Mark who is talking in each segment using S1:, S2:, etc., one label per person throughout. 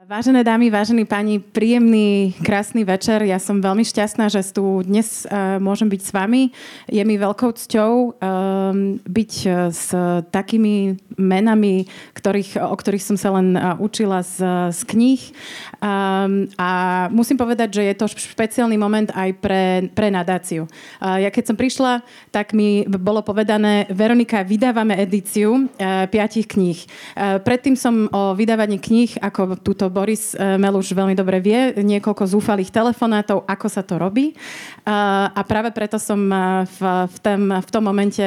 S1: Vážené dámy, vážení páni, príjemný, krásny večer. Ja som veľmi šťastná, že tu dnes uh, môžem byť s vami. Je mi veľkou cťou um, byť uh, s takými menami, ktorých, o ktorých som sa len uh, učila z, z kníh. Um, a musím povedať, že je to špeciálny moment aj pre, pre nadáciu. Uh, ja keď som prišla, tak mi bolo povedané, Veronika, vydávame edíciu uh, piatich kníh. Uh, predtým som o vydávaní kníh, ako túto Boris eh, Meluš veľmi dobre vie, niekoľko zúfalých telefonátov, ako sa to robí. Eh, a práve preto som eh, v, v, tom, v tom momente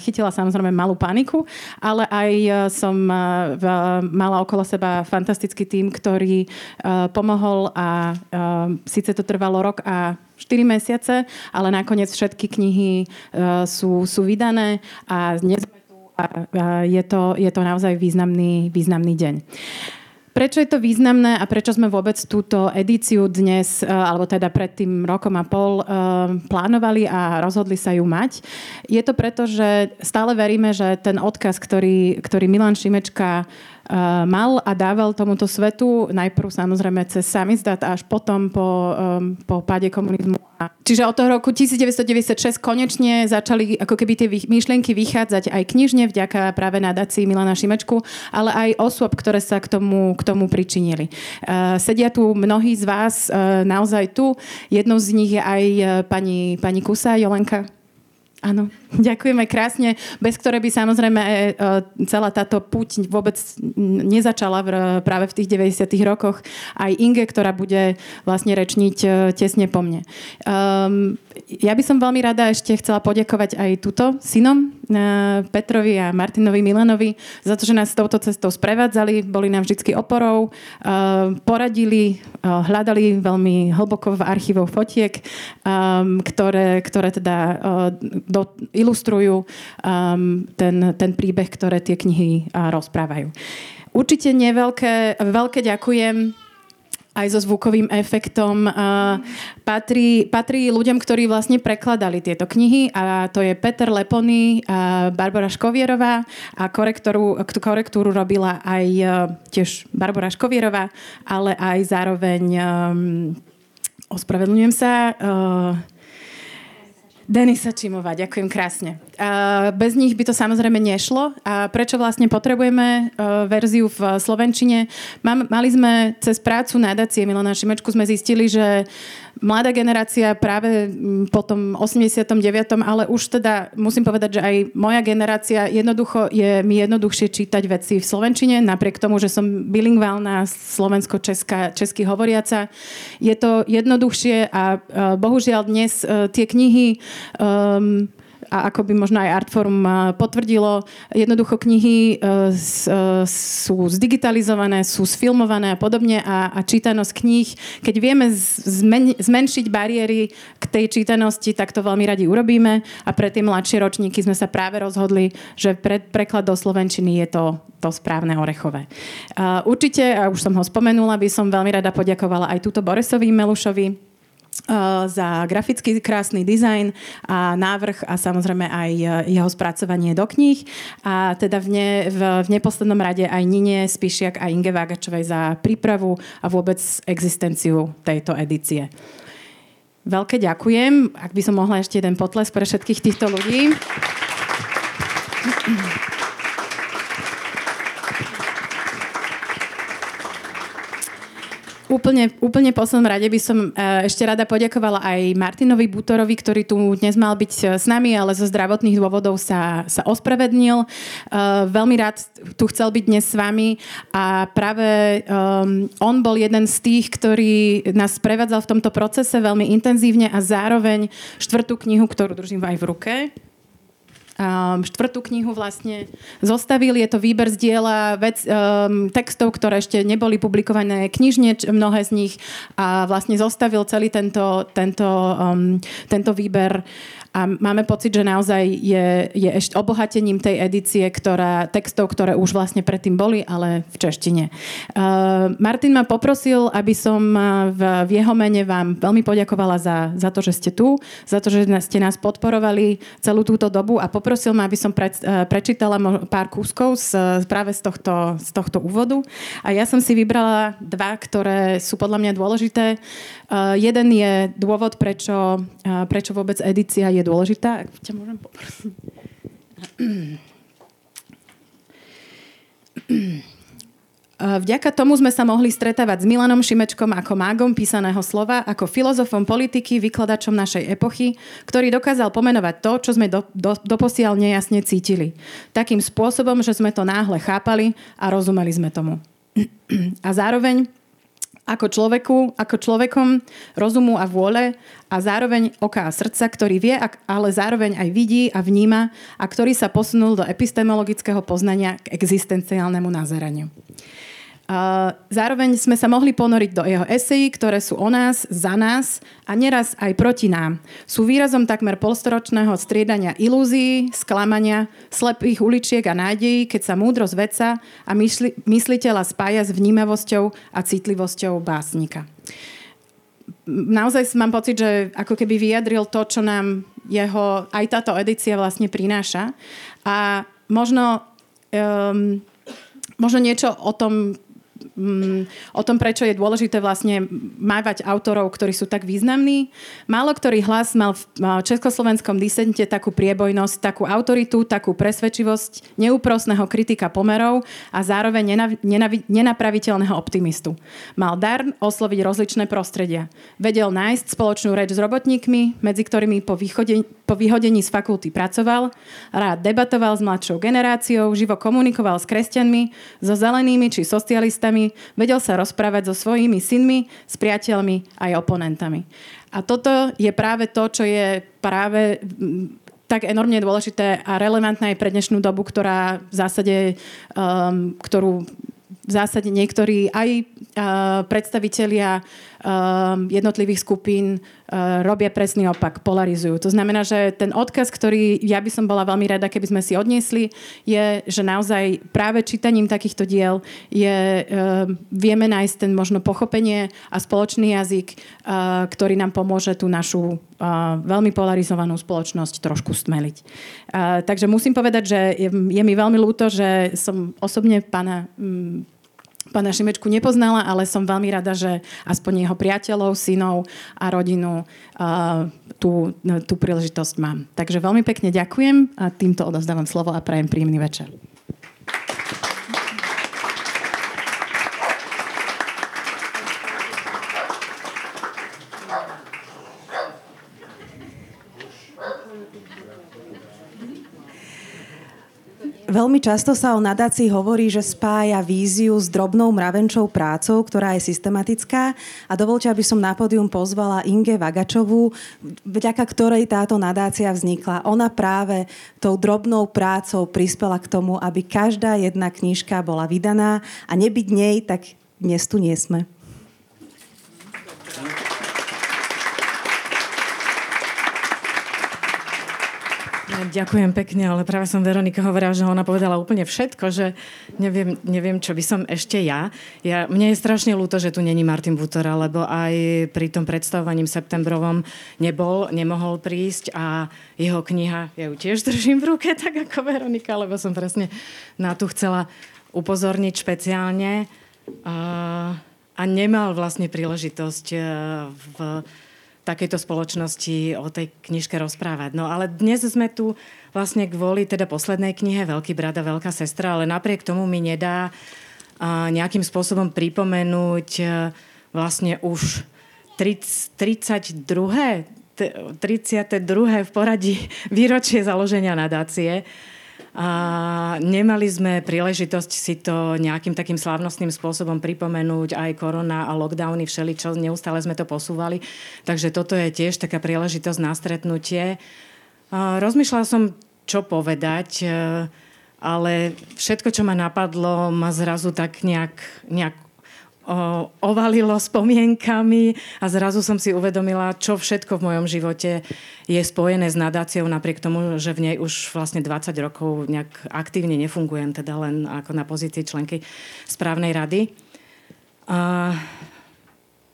S1: chytila samozrejme malú paniku, ale aj som mala okolo seba fantastický tým, ktorý pomohol a síce to trvalo rok a 4 mesiace, ale nakoniec všetky knihy sú, sú vydané a dnes a je to, je to naozaj významný, významný deň. Prečo je to významné a prečo sme vôbec túto edíciu dnes, e, alebo teda pred tým rokom a pol e, plánovali a rozhodli sa ju mať? Je to preto, že stále veríme, že ten odkaz, ktorý, ktorý Milan Šimečka mal a dával tomuto svetu, najprv samozrejme cez samizdat až potom po, um, po páde komunizmu. Čiže od toho roku 1996 konečne začali ako keby tie myšlienky vychádzať aj knižne vďaka práve nadácii Milana Šimečku, ale aj osôb, ktoré sa k tomu, k tomu pričinili. Uh, sedia tu mnohí z vás uh, naozaj tu. Jednou z nich je aj pani, pani Kusa, Jolenka. Áno, ďakujeme krásne, bez ktoré by samozrejme e, e, celá táto puť vôbec nezačala práve v tých 90. rokoch. Aj Inge, ktorá bude vlastne rečniť e, tesne po mne. Um, ja by som veľmi rada ešte chcela poďakovať aj túto synom, Petrovi a Martinovi Milanovi, za to, že nás touto cestou sprevádzali, boli nám vždy oporou, poradili, hľadali veľmi hlboko v archívov fotiek, ktoré, ktoré teda do, ilustrujú um, ten, ten príbeh, ktoré tie knihy uh, rozprávajú. Určite neveľké, veľké ďakujem aj so zvukovým efektom. Uh, patrí, patrí ľuďom, ktorí vlastne prekladali tieto knihy a to je Peter Lepony, a Barbara Škovierová a korektúru, korektúru robila aj uh, tiež Barbara Škovierová, ale aj zároveň um, ospravedlňujem sa uh, Denisa Čimová, ďakujem krásne. Bez nich by to samozrejme nešlo. A prečo vlastne potrebujeme e, verziu v Slovenčine? Mali sme cez prácu nadácie Milana Šimečku sme zistili, že mladá generácia práve mm, po tom 89. ale už teda musím povedať, že aj moja generácia jednoducho je mi jednoduchšie čítať veci v Slovenčine, napriek tomu, že som bilingválna slovensko-česká, česky hovoriaca. Je to jednoduchšie a e, bohužiaľ dnes e, tie knihy um, a ako by možno aj Artforum potvrdilo, jednoducho knihy e, e, sú zdigitalizované, sú sfilmované a podobne a, a čítanosť kníh, keď vieme zmen, zmenšiť bariéry k tej čítanosti, tak to veľmi radi urobíme a pre tie mladšie ročníky sme sa práve rozhodli, že pre preklad do Slovenčiny je to to správne orechové. určite, a už som ho spomenula, by som veľmi rada poďakovala aj túto Borisovi Melušovi, Eh, za grafický krásny dizajn a návrh a samozrejme aj eh, jeho spracovanie do kníh a teda v, ne, v, v neposlednom rade aj Nine Spišiak a Inge Vágačovej za prípravu a vôbec existenciu tejto edície. Veľké ďakujem. Ak by som mohla ešte jeden potles pre všetkých týchto ľudí. Úplne, úplne poslednom rade by som e, ešte rada poďakovala aj Martinovi Butorovi, ktorý tu dnes mal byť e, s nami, ale zo zdravotných dôvodov sa, sa ospravednil. E, veľmi rád tu chcel byť dnes s vami a práve um, on bol jeden z tých, ktorý nás prevádzal v tomto procese veľmi intenzívne a zároveň štvrtú knihu, ktorú držím aj v ruke, um, štvrtú knihu vlastne zostavil. Je to výber z diela vec, um, textov, ktoré ešte neboli publikované knižne, mnohé z nich a vlastne zostavil celý tento, tento, um, tento výber a máme pocit, že naozaj je, je ešte obohatením tej edície, ktorá, textov, ktoré už vlastne predtým boli, ale v češtine. Uh, Martin ma poprosil, aby som v, v jeho mene vám veľmi poďakovala za, za to, že ste tu, za to, že ste nás podporovali celú túto dobu a poprosil ma, aby som pre, prečítala pár kúskov z, práve z tohto, z tohto úvodu. A ja som si vybrala dva, ktoré sú podľa mňa dôležité. Uh, jeden je dôvod, prečo, uh, prečo vôbec edícia je dôležitá. Ak ťa môžem poprosiť. Vďaka tomu sme sa mohli stretávať s Milanom Šimečkom ako mágom písaného slova, ako filozofom politiky, vykladačom našej epochy, ktorý dokázal pomenovať to, čo sme do, do, doposiaľ nejasne cítili. Takým spôsobom, že sme to náhle chápali a rozumeli sme tomu. A zároveň ako človeku, ako človekom rozumu a vôle a zároveň oka a srdca, ktorý vie, ale zároveň aj vidí a vníma a ktorý sa posunul do epistemologického poznania k existenciálnemu nazeraniu. Zároveň sme sa mohli ponoriť do jeho esejí, ktoré sú o nás, za nás a neraz aj proti nám. Sú výrazom takmer polstoročného striedania ilúzií, sklamania, slepých uličiek a nádejí, keď sa múdrosť veca a mysli, mysliteľa spája s vnímavosťou a citlivosťou básnika. Naozaj mám pocit, že ako keby vyjadril to, čo nám jeho, aj táto edícia vlastne prináša. A možno, um, možno niečo o tom o tom, prečo je dôležité vlastne mávať autorov, ktorí sú tak významní. Málo ktorý hlas mal v československom disente takú priebojnosť, takú autoritu, takú presvedčivosť neúprosného kritika pomerov a zároveň nenapraviteľného optimistu. Mal dar osloviť rozličné prostredia. Vedel nájsť spoločnú reč s robotníkmi, medzi ktorými po, východe, po vyhodení z fakulty pracoval, rád debatoval s mladšou generáciou, živo komunikoval s kresťanmi, so zelenými či socialistami konfliktami, vedel sa rozprávať so svojimi synmi, s priateľmi aj oponentami. A toto je práve to, čo je práve tak enormne dôležité a relevantné aj pre dnešnú dobu, ktorá v zásade, um, ktorú v zásade niektorí aj uh, predstavitelia jednotlivých skupín uh, robia presný opak, polarizujú. To znamená, že ten odkaz, ktorý ja by som bola veľmi rada, keby sme si odniesli, je, že naozaj práve čítaním takýchto diel je, uh, vieme nájsť ten možno pochopenie a spoločný jazyk, uh, ktorý nám pomôže tú našu veľmi polarizovanú spoločnosť trošku stmeliť. Takže musím povedať, že je, je mi veľmi ľúto, že som osobne pána um, pána Šimečku nepoznala, ale som veľmi rada, že aspoň jeho priateľov, synov a rodinu uh, tú, tú príležitosť mám. Takže veľmi pekne ďakujem a týmto odovzdávam slovo a prajem príjemný večer.
S2: Veľmi často sa o nadácii hovorí, že spája víziu s drobnou mravenčou prácou, ktorá je systematická. A dovolte, aby som na pódium pozvala Inge Vagačovú, vďaka ktorej táto nadácia vznikla. Ona práve tou drobnou prácou prispela k tomu, aby každá jedna knižka bola vydaná a nebyť nej, tak dnes tu nie sme.
S3: Ďakujem pekne, ale práve som Veronika hovorila, že ona povedala úplne všetko, že neviem, neviem čo by som ešte ja. ja. Mne je strašne ľúto, že tu není Martin Butora, lebo aj pri tom predstavovaním septembrovom nebol, nemohol prísť a jeho kniha, ja ju tiež držím v ruke, tak ako Veronika, lebo som presne na tu chcela upozorniť špeciálne. A, a nemal vlastne príležitosť e, v takejto spoločnosti o tej knižke rozprávať. No ale dnes sme tu vlastne kvôli teda poslednej knihe Veľký brat a Veľká sestra, ale napriek tomu mi nedá nejakým spôsobom pripomenúť vlastne už 32. 32. v poradí výročie založenia nadácie a nemali sme príležitosť si to nejakým takým slávnostným spôsobom pripomenúť. Aj korona a lockdowny, všeličo, neustále sme to posúvali. Takže toto je tiež taká príležitosť na stretnutie. Rozmýšľala som, čo povedať, e, ale všetko, čo ma napadlo, ma zrazu tak nejak, nejak ovalilo spomienkami a zrazu som si uvedomila, čo všetko v mojom živote je spojené s nadáciou, napriek tomu, že v nej už vlastne 20 rokov nejak aktívne nefungujem, teda len ako na pozícii členky správnej rady. A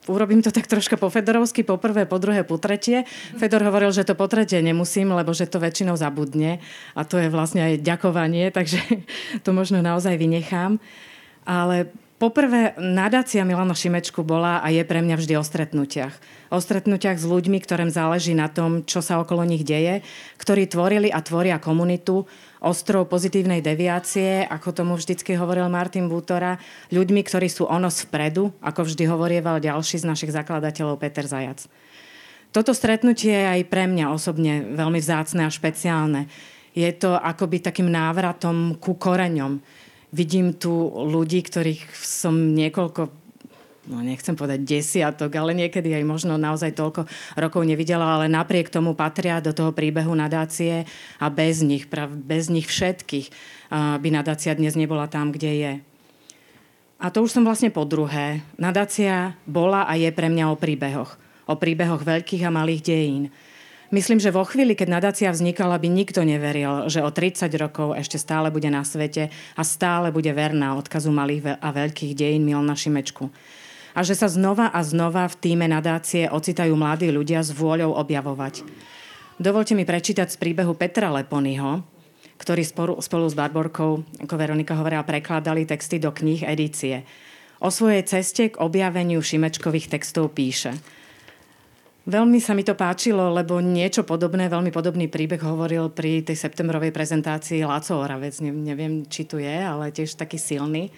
S3: urobím to tak troška po Fedorovsky, po prvé, po druhé, po tretie. Fedor hovoril, že to po tretie nemusím, lebo že to väčšinou zabudne a to je vlastne aj ďakovanie, takže to možno naozaj vynechám. Ale Poprvé, nadácia Milana Šimečku bola a je pre mňa vždy o stretnutiach. O stretnutiach s ľuďmi, ktorým záleží na tom, čo sa okolo nich deje, ktorí tvorili a tvoria komunitu, ostrov pozitívnej deviácie, ako tomu vždycky hovoril Martin Bútora, ľuďmi, ktorí sú o nos vpredu, ako vždy hovorieval ďalší z našich zakladateľov Peter Zajac. Toto stretnutie je aj pre mňa osobne veľmi vzácne a špeciálne. Je to akoby takým návratom ku koreňom vidím tu ľudí, ktorých som niekoľko no nechcem povedať desiatok, ale niekedy aj možno naozaj toľko rokov nevidela, ale napriek tomu patria do toho príbehu nadácie a bez nich, bez nich všetkých by nadácia dnes nebola tam, kde je. A to už som vlastne po druhé. Nadácia bola a je pre mňa o príbehoch. O príbehoch veľkých a malých dejín. Myslím, že vo chvíli, keď nadácia vznikala, by nikto neveril, že o 30 rokov ešte stále bude na svete a stále bude verná odkazu malých a veľkých dejín Milana Šimečku. A že sa znova a znova v týme nadácie ocitajú mladí ľudia s vôľou objavovať. Dovolte mi prečítať z príbehu Petra Leponyho, ktorý spolu, spolu s Barborkou, ako Veronika hovorila, prekladali texty do kníh edície. O svojej ceste k objaveniu Šimečkových textov píše – Veľmi sa mi to páčilo, lebo niečo podobné, veľmi podobný príbeh hovoril pri tej septembrovej prezentácii Láco Oravec. Ne, neviem, či tu je, ale tiež taký silný.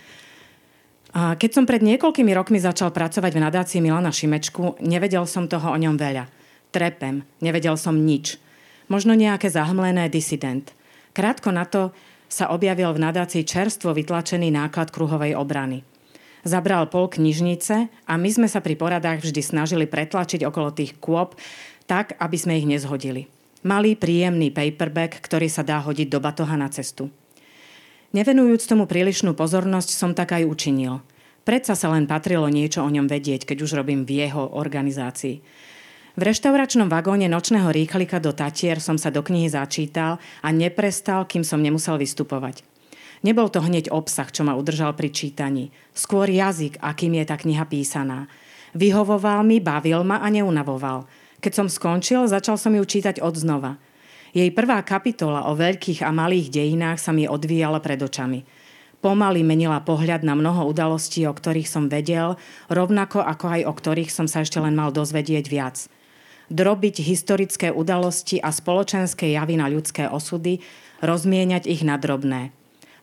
S3: A keď som pred niekoľkými rokmi začal pracovať v nadácii Milana Šimečku, nevedel som toho o ňom veľa. Trepem, nevedel som nič. Možno nejaké zahmlené disident. Krátko na to sa objavil v nadácii čerstvo vytlačený náklad kruhovej obrany – zabral pol knižnice a my sme sa pri poradách vždy snažili pretlačiť okolo tých kôp tak, aby sme ich nezhodili. Malý, príjemný paperback, ktorý sa dá hodiť do batoha na cestu. Nevenujúc tomu prílišnú pozornosť, som tak aj učinil. Predsa sa len patrilo niečo o ňom vedieť, keď už robím v jeho organizácii. V reštauračnom vagóne nočného rýchlika do Tatier som sa do knihy začítal a neprestal, kým som nemusel vystupovať. Nebol to hneď obsah, čo ma udržal pri čítaní. Skôr jazyk, akým je tá kniha písaná. Vyhovoval mi, bavil ma a neunavoval. Keď som skončil, začal som ju čítať od znova. Jej prvá kapitola o veľkých a malých dejinách sa mi odvíjala pred očami. Pomaly menila pohľad na mnoho udalostí, o ktorých som vedel, rovnako ako aj o ktorých som sa ešte len mal dozvedieť viac. Drobiť historické udalosti a spoločenské javy na ľudské osudy, rozmieňať ich na drobné –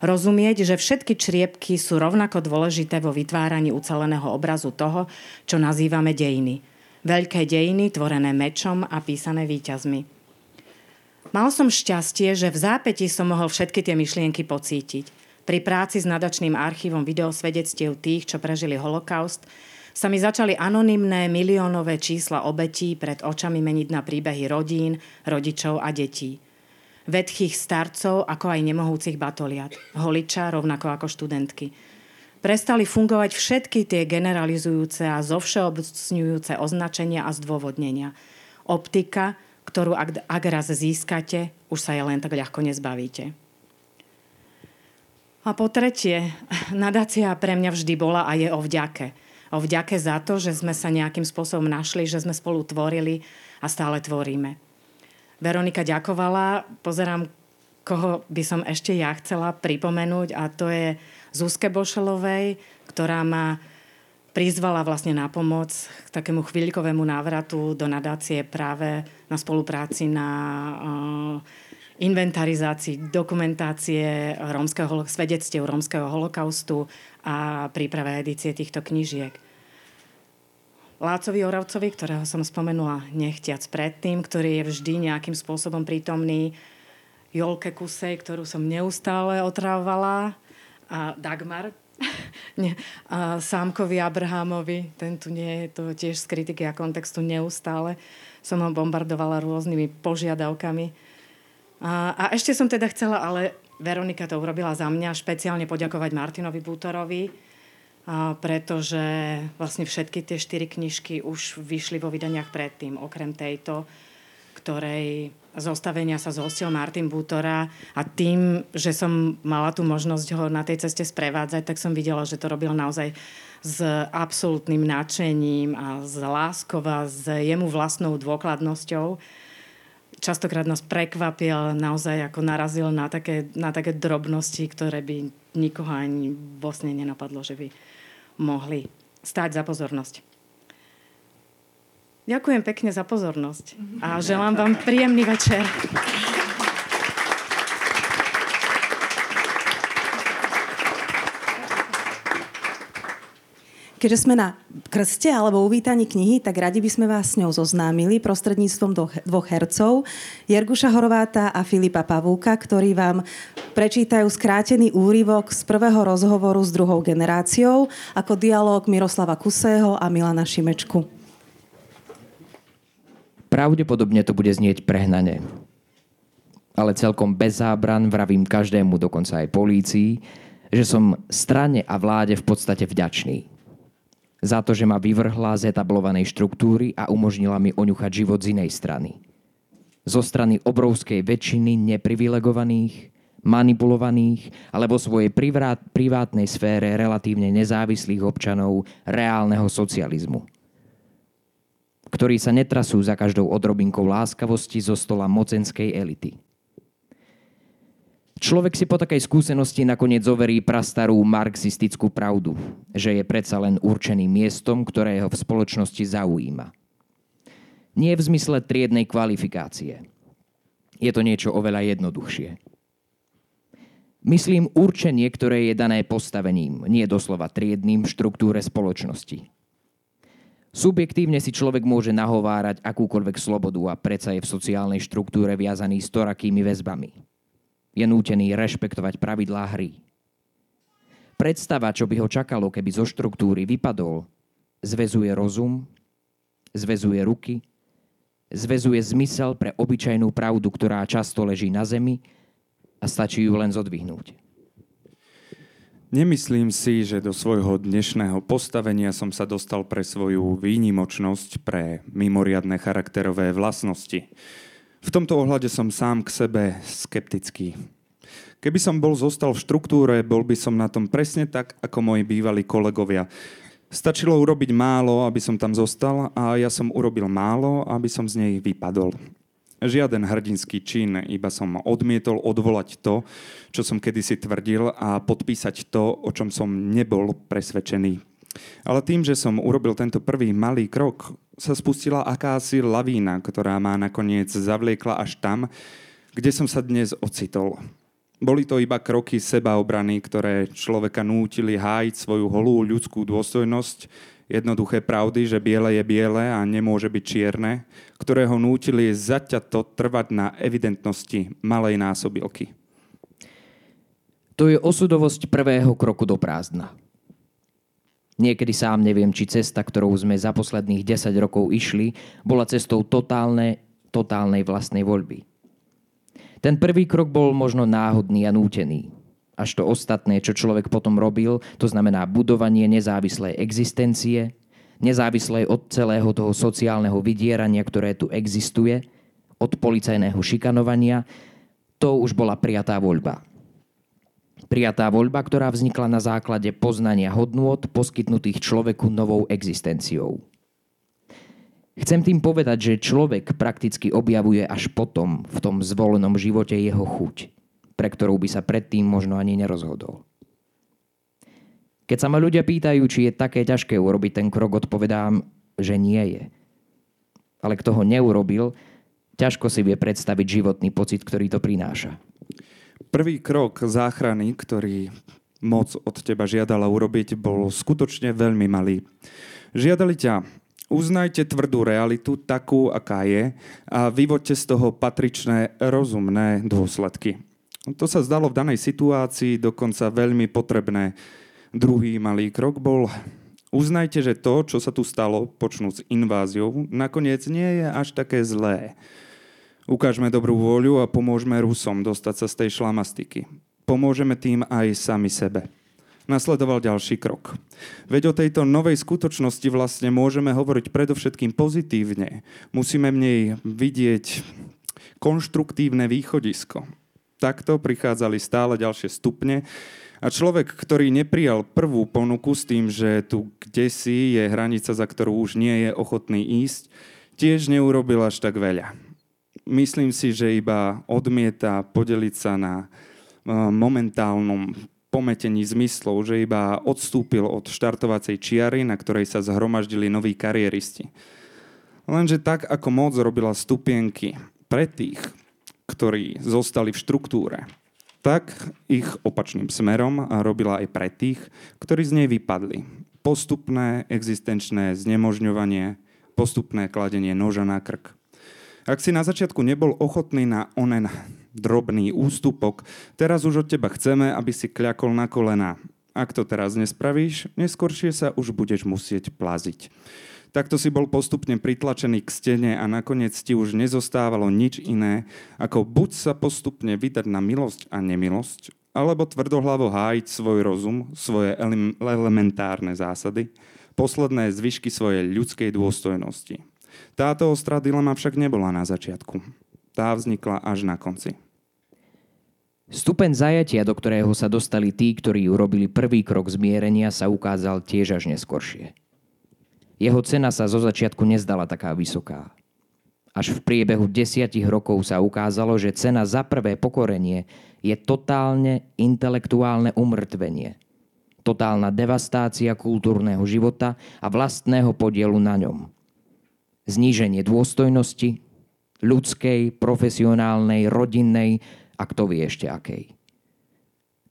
S3: Rozumieť, že všetky čriepky sú rovnako dôležité vo vytváraní uceleného obrazu toho, čo nazývame dejiny. Veľké dejiny, tvorené mečom a písané výťazmi. Mal som šťastie, že v zápäti som mohol všetky tie myšlienky pocítiť. Pri práci s nadačným archívom videosvedectiev tých, čo prežili holokaust, sa mi začali anonymné miliónové čísla obetí pred očami meniť na príbehy rodín, rodičov a detí vedchých starcov, ako aj nemohúcich batoliat, holiča, rovnako ako študentky. Prestali fungovať všetky tie generalizujúce a zovšeobecňujúce označenia a zdôvodnenia. Optika, ktorú ak, ak raz získate, už sa je len tak ľahko nezbavíte. A po tretie, nadácia pre mňa vždy bola a je o vďake. O vďake za to, že sme sa nejakým spôsobom našli, že sme spolu tvorili a stále tvoríme. Veronika ďakovala. Pozerám, koho by som ešte ja chcela pripomenúť a to je Zuzke Bošelovej, ktorá ma prizvala vlastne na pomoc k takému chvíľkovému návratu do nadácie práve na spolupráci na uh, inventarizácii, dokumentácie rómskeho, svedectiev rómskeho holokaustu a príprave edície týchto knížiek. Lácovi Oravcovi, ktorého som spomenula nechtiac predtým, ktorý je vždy nejakým spôsobom prítomný, Jolke Kusej, ktorú som neustále otravovala, a Dagmar, nie, a Sámkovi Abrahamovi, ten tu nie je, to tiež z kritiky a kontextu neustále. Som ho bombardovala rôznymi požiadavkami. A, a ešte som teda chcela, ale Veronika to urobila za mňa, špeciálne poďakovať Martinovi Bútorovi, pretože vlastne všetky tie štyri knižky už vyšli vo vydaniach predtým, okrem tejto, ktorej zostavenia sa zhostil Martin Bútora a tým, že som mala tú možnosť ho na tej ceste sprevádzať, tak som videla, že to robil naozaj s absolútnym nadšením a s láskou a s jemu vlastnou dôkladnosťou. Častokrát nás prekvapil, naozaj ako narazil na také, na také drobnosti, ktoré by nikoho ani vlastne nenapadlo, že by mohli stáť za pozornosť. Ďakujem pekne za pozornosť a želám vám príjemný večer.
S2: Keďže sme na krste alebo uvítaní knihy, tak radi by sme vás s ňou zoznámili prostredníctvom dvoch hercov, Jerguša Horováta a Filipa Pavúka, ktorí vám prečítajú skrátený úryvok z prvého rozhovoru s druhou generáciou ako dialog Miroslava Kusého a Milana Šimečku.
S4: Pravdepodobne to bude znieť prehnane. Ale celkom bez zábran vravím každému, dokonca aj polícii, že som strane a vláde v podstate vďačný za to, že ma vyvrhla z etablovanej štruktúry a umožnila mi oňuchať život z inej strany. Zo strany obrovskej väčšiny neprivilegovaných, manipulovaných alebo svojej privát, privátnej sfére relatívne nezávislých občanov reálneho socializmu ktorí sa netrasú za každou odrobinkou láskavosti zo stola mocenskej elity. Človek si po takej skúsenosti nakoniec overí prastarú marxistickú pravdu, že je predsa len určený miestom, ktoré ho v spoločnosti zaujíma. Nie v zmysle triednej kvalifikácie. Je to niečo oveľa jednoduchšie. Myslím určenie, ktoré je dané postavením, nie doslova triedným v štruktúre spoločnosti. Subjektívne si človek môže nahovárať akúkoľvek slobodu a predsa je v sociálnej štruktúre viazaný s torakými väzbami je nútený rešpektovať pravidlá hry. Predstava, čo by ho čakalo, keby zo štruktúry vypadol, zvezuje rozum, zvezuje ruky, zvezuje zmysel pre obyčajnú pravdu, ktorá často leží na zemi a stačí ju len zodvihnúť.
S5: Nemyslím si, že do svojho dnešného postavenia som sa dostal pre svoju výnimočnosť, pre mimoriadne charakterové vlastnosti. V tomto ohľade som sám k sebe skeptický. Keby som bol zostal v štruktúre, bol by som na tom presne tak, ako moji bývalí kolegovia. Stačilo urobiť málo, aby som tam zostal a ja som urobil málo, aby som z nej vypadol. Žiaden hrdinský čin, iba som odmietol odvolať to, čo som kedysi tvrdil a podpísať to, o čom som nebol presvedčený. Ale tým, že som urobil tento prvý malý krok, sa spustila akási lavína, ktorá ma nakoniec zavliekla až tam, kde som sa dnes ocitol. Boli to iba kroky sebaobrany, ktoré človeka nútili hájiť svoju holú ľudskú dôstojnosť, jednoduché pravdy, že biele je biele a nemôže byť čierne, ktoré ho nútili zaťato trvať na evidentnosti malej násobilky.
S4: To je osudovosť prvého kroku do prázdna. Niekedy sám neviem, či cesta, ktorou sme za posledných 10 rokov išli, bola cestou totálne, totálnej vlastnej voľby. Ten prvý krok bol možno náhodný a nútený. Až to ostatné, čo človek potom robil, to znamená budovanie nezávislej existencie, nezávislej od celého toho sociálneho vydierania, ktoré tu existuje, od policajného šikanovania, to už bola prijatá voľba. Prijatá voľba, ktorá vznikla na základe poznania hodnôt poskytnutých človeku novou existenciou. Chcem tým povedať, že človek prakticky objavuje až potom v tom zvolenom živote jeho chuť, pre ktorú by sa predtým možno ani nerozhodol. Keď sa ma ľudia pýtajú, či je také ťažké urobiť ten krok, odpovedám, že nie je. Ale kto ho neurobil, ťažko si vie predstaviť životný pocit, ktorý to prináša.
S5: Prvý krok záchrany, ktorý moc od teba žiadala urobiť, bol skutočne veľmi malý. Žiadali ťa, uznajte tvrdú realitu takú, aká je a vyvoďte z toho patričné rozumné dôsledky. To sa zdalo v danej situácii dokonca veľmi potrebné. Druhý malý krok bol uznajte, že to, čo sa tu stalo, počnúť s inváziou, nakoniec nie je až také zlé. Ukážme dobrú vôľu a pomôžme Rusom dostať sa z tej šlamastiky. Pomôžeme tým aj sami sebe. Nasledoval ďalší krok. Veď o tejto novej skutočnosti vlastne môžeme hovoriť predovšetkým pozitívne. Musíme v nej vidieť konštruktívne východisko. Takto prichádzali stále ďalšie stupne a človek, ktorý neprijal prvú ponuku s tým, že tu kde si je hranica, za ktorú už nie je ochotný ísť, tiež neurobil až tak veľa. Myslím si, že iba odmieta podeliť sa na eh, momentálnom pometení zmyslov, že iba odstúpil od štartovacej čiary, na ktorej sa zhromaždili noví kariéristi. Lenže tak, ako moc robila stupienky pre tých, ktorí zostali v štruktúre, tak ich opačným smerom robila aj pre tých, ktorí z nej vypadli. Postupné existenčné znemožňovanie, postupné kladenie noža na krk. Ak si na začiatku nebol ochotný na onen drobný ústupok. Teraz už od teba chceme, aby si kľakol na kolena. Ak to teraz nespravíš, neskôršie sa už budeš musieť plaziť. Takto si bol postupne pritlačený k stene a nakoniec ti už nezostávalo nič iné, ako buď sa postupne vydať na milosť a nemilosť, alebo tvrdohlavo hájiť svoj rozum, svoje elementárne zásady, posledné zvyšky svojej ľudskej dôstojnosti. Táto ostrá dilema však nebola na začiatku. Tá vznikla až na konci.
S4: Stupeň zajatia, do ktorého sa dostali tí, ktorí urobili prvý krok zmierenia, sa ukázal tiež až neskoršie. Jeho cena sa zo začiatku nezdala taká vysoká. Až v priebehu desiatich rokov sa ukázalo, že cena za prvé pokorenie je totálne intelektuálne umrtvenie. Totálna devastácia kultúrneho života a vlastného podielu na ňom. Zníženie dôstojnosti, ľudskej, profesionálnej, rodinnej, a kto vie ešte akej.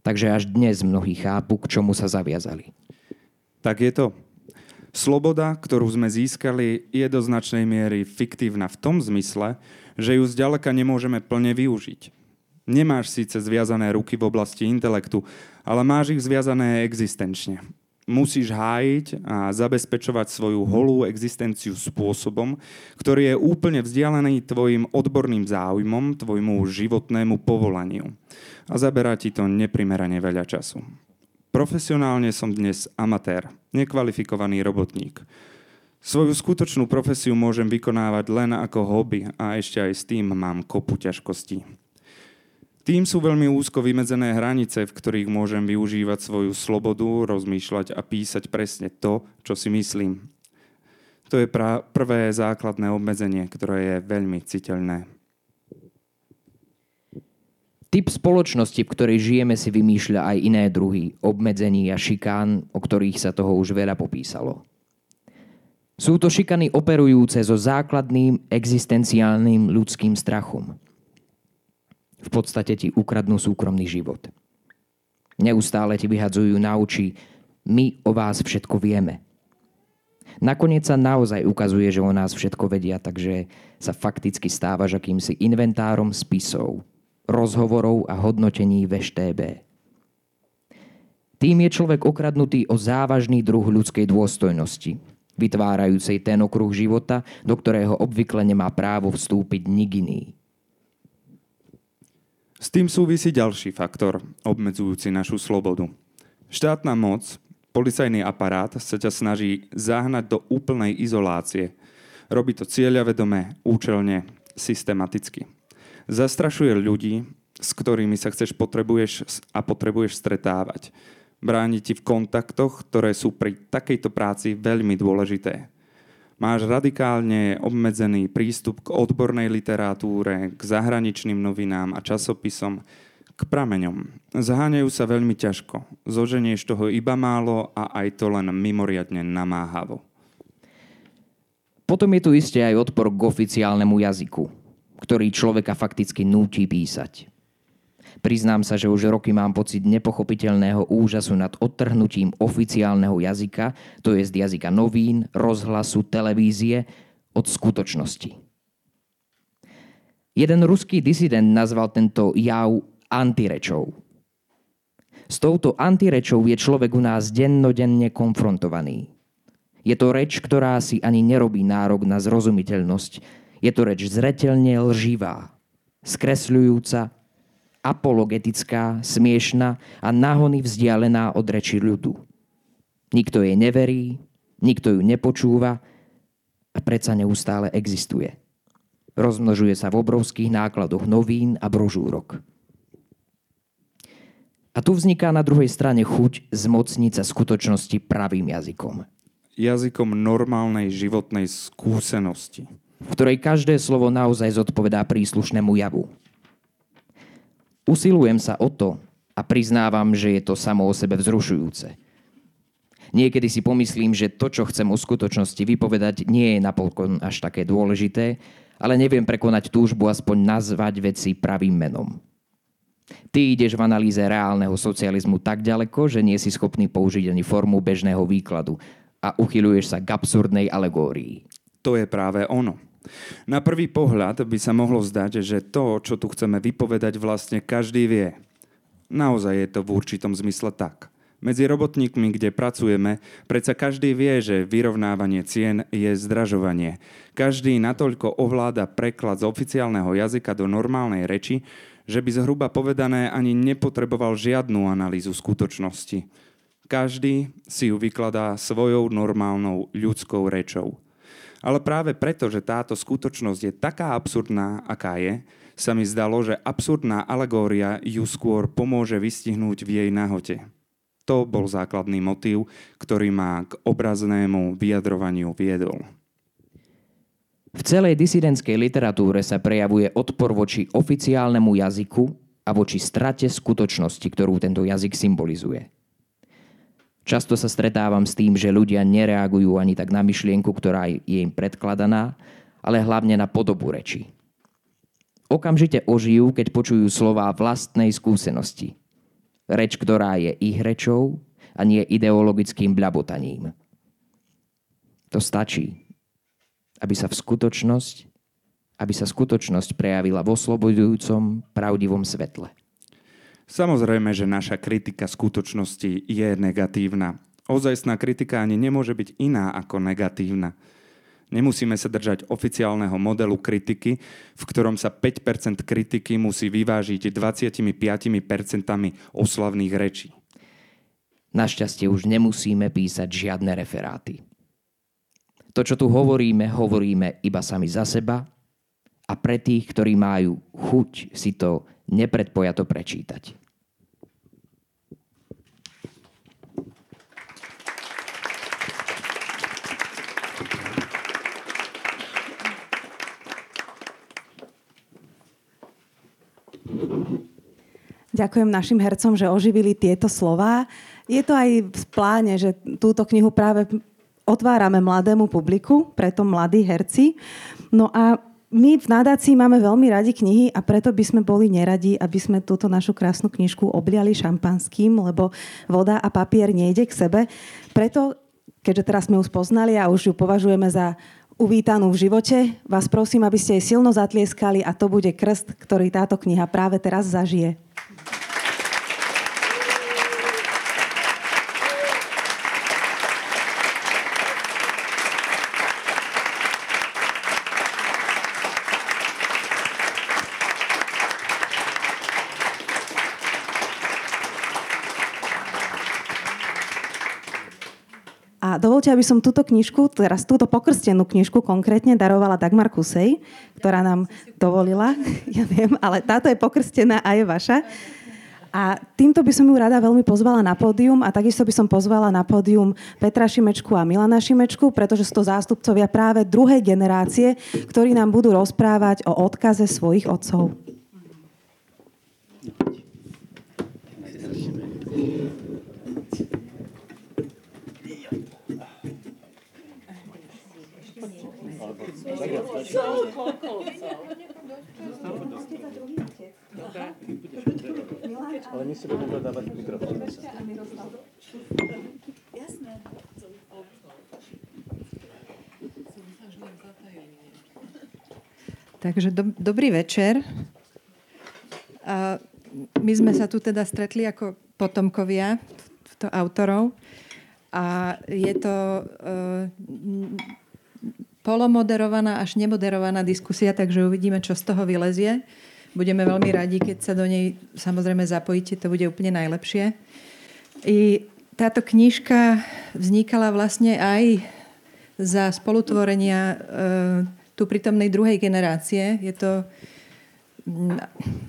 S4: Takže až dnes mnohí chápu, k čomu sa zaviazali.
S5: Tak je to. Sloboda, ktorú sme získali, je do značnej miery fiktívna v tom zmysle, že ju zďaleka nemôžeme plne využiť. Nemáš síce zviazané ruky v oblasti intelektu, ale máš ich zviazané existenčne musíš hájiť a zabezpečovať svoju holú existenciu spôsobom, ktorý je úplne vzdialený tvojim odborným záujmom, tvojmu životnému povolaniu. A zaberá ti to neprimerane veľa času. Profesionálne som dnes amatér, nekvalifikovaný robotník. Svoju skutočnú profesiu môžem vykonávať len ako hobby a ešte aj s tým mám kopu ťažkostí. Tým sú veľmi úzko vymedzené hranice, v ktorých môžem využívať svoju slobodu, rozmýšľať a písať presne to, čo si myslím. To je pra- prvé základné obmedzenie, ktoré je veľmi citeľné.
S4: Typ spoločnosti, v ktorej žijeme, si vymýšľa aj iné druhy obmedzení a šikán, o ktorých sa toho už veľa popísalo. Sú to šikany operujúce so základným existenciálnym ľudským strachom – v podstate ti ukradnú súkromný život. Neustále ti vyhadzujú na oči, my o vás všetko vieme. Nakoniec sa naozaj ukazuje, že o nás všetko vedia, takže sa fakticky stávaš akýmsi inventárom spisov, rozhovorov a hodnotení VŠTB. Tým je človek okradnutý o závažný druh ľudskej dôstojnosti, vytvárajúcej ten okruh života, do ktorého obvykle nemá právo vstúpiť nik iný.
S5: S tým súvisí ďalší faktor, obmedzujúci našu slobodu. Štátna moc, policajný aparát sa ťa snaží zahnať do úplnej izolácie. Robí to cieľavedome, účelne, systematicky. Zastrašuje ľudí, s ktorými sa chceš potrebuješ a potrebuješ stretávať. Bráni ti v kontaktoch, ktoré sú pri takejto práci veľmi dôležité máš radikálne obmedzený prístup k odbornej literatúre, k zahraničným novinám a časopisom, k prameňom. Zháňajú sa veľmi ťažko. Zoženieš toho iba málo a aj to len mimoriadne namáhavo.
S4: Potom je tu isté aj odpor k oficiálnemu jazyku, ktorý človeka fakticky núti písať. Priznám sa, že už roky mám pocit nepochopiteľného úžasu nad odtrhnutím oficiálneho jazyka, to je z jazyka novín, rozhlasu, televízie, od skutočnosti. Jeden ruský disident nazval tento jav antirečou. S touto antirečou je človek u nás dennodenne konfrontovaný. Je to reč, ktorá si ani nerobí nárok na zrozumiteľnosť. Je to reč zretelne lživá, skresľujúca, apologetická, smiešná a nahony vzdialená od reči ľudu. Nikto jej neverí, nikto ju nepočúva a predsa neustále existuje. Rozmnožuje sa v obrovských nákladoch novín a brožúrok. A tu vzniká na druhej strane chuť zmocniť sa skutočnosti pravým jazykom.
S5: Jazykom normálnej životnej skúsenosti.
S4: V ktorej každé slovo naozaj zodpovedá príslušnému javu. Usilujem sa o to a priznávam, že je to samo o sebe vzrušujúce. Niekedy si pomyslím, že to, čo chcem o skutočnosti vypovedať, nie je napokon až také dôležité, ale neviem prekonať túžbu aspoň nazvať veci pravým menom. Ty ideš v analýze reálneho socializmu tak ďaleko, že nie si schopný použiť ani formu bežného výkladu a uchyľuješ sa k absurdnej alegórii.
S5: To je práve ono. Na prvý pohľad by sa mohlo zdať, že to, čo tu chceme vypovedať, vlastne každý vie. Naozaj je to v určitom zmysle tak. Medzi robotníkmi, kde pracujeme, predsa každý vie, že vyrovnávanie cien je zdražovanie. Každý natoľko ovláda preklad z oficiálneho jazyka do normálnej reči, že by zhruba povedané ani nepotreboval žiadnu analýzu skutočnosti. Každý si ju vykladá svojou normálnou ľudskou rečou. Ale práve preto, že táto skutočnosť je taká absurdná, aká je, sa mi zdalo, že absurdná alegória ju skôr pomôže vystihnúť v jej nahote. To bol základný motív, ktorý ma k obraznému vyjadrovaniu viedol.
S4: V celej disidentskej literatúre sa prejavuje odpor voči oficiálnemu jazyku a voči strate skutočnosti, ktorú tento jazyk symbolizuje. Často sa stretávam s tým, že ľudia nereagujú ani tak na myšlienku, ktorá je im predkladaná, ale hlavne na podobu reči. Okamžite ožijú, keď počujú slová vlastnej skúsenosti. Reč, ktorá je ich rečou a nie ideologickým bľabotaním. To stačí, aby sa v skutočnosť, aby sa skutočnosť prejavila v oslobodujúcom, pravdivom svetle.
S5: Samozrejme, že naša kritika skutočnosti je negatívna. Ozajstná kritika ani nemôže byť iná ako negatívna. Nemusíme sa držať oficiálneho modelu kritiky, v ktorom sa 5% kritiky musí vyvážiť 25% oslavných rečí.
S4: Našťastie už nemusíme písať žiadne referáty. To, čo tu hovoríme, hovoríme iba sami za seba a pre tých, ktorí majú chuť si to nepredpojato prečítať.
S2: Ďakujem našim hercom, že oživili tieto slova. Je to aj v pláne, že túto knihu práve otvárame mladému publiku, preto mladí herci. No a my v nadácii máme veľmi radi knihy a preto by sme boli neradi, aby sme túto našu krásnu knižku obliali šampanským, lebo voda a papier nejde k sebe. Preto, keďže teraz sme ju spoznali a už ju považujeme za uvítanú v živote, vás prosím, aby ste jej silno zatlieskali a to bude krst, ktorý táto kniha práve teraz zažije. Dovolte, aby som túto knižku, teraz túto pokrstenú knižku konkrétne darovala Dagmar Kusej, ktorá nám dovolila, ja viem, ale táto je pokrstená a je vaša. A týmto by som ju rada veľmi pozvala na pódium a takisto by som pozvala na pódium Petra Šimečku a Milana Šimečku, pretože sú to zástupcovia práve druhej generácie, ktorí nám budú rozprávať o odkaze svojich otcov. Ale my si budeme dávať mikrofón. Jasné. Takže do, dobrý večer. A my sme sa tu teda stretli ako potomkovia to autorov a je to uh, polomoderovaná až nemoderovaná diskusia, takže uvidíme, čo z toho vylezie.
S6: budeme veľmi radi, keď sa do nej samozrejme zapojíte, to bude úplne najlepšie. I táto knižka vznikala vlastne aj za spolutvorenia e, tu prítomnej druhej generácie. Je to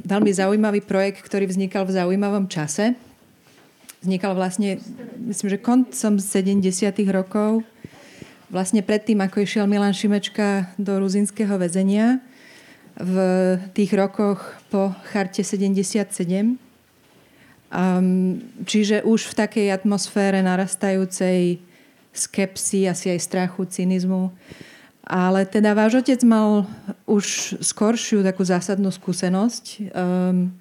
S6: veľmi zaujímavý projekt, ktorý vznikal v zaujímavom čase. Vznikal vlastne, myslím, že koncom 70. rokov, vlastne predtým, ako išiel Milan Šimečka do ruzinského väzenia v tých rokoch po charte 77 Um, čiže už v takej atmosfére narastajúcej skepsy, asi aj strachu, cynizmu. Ale teda váš otec mal už skoršiu takú zásadnú skúsenosť, um,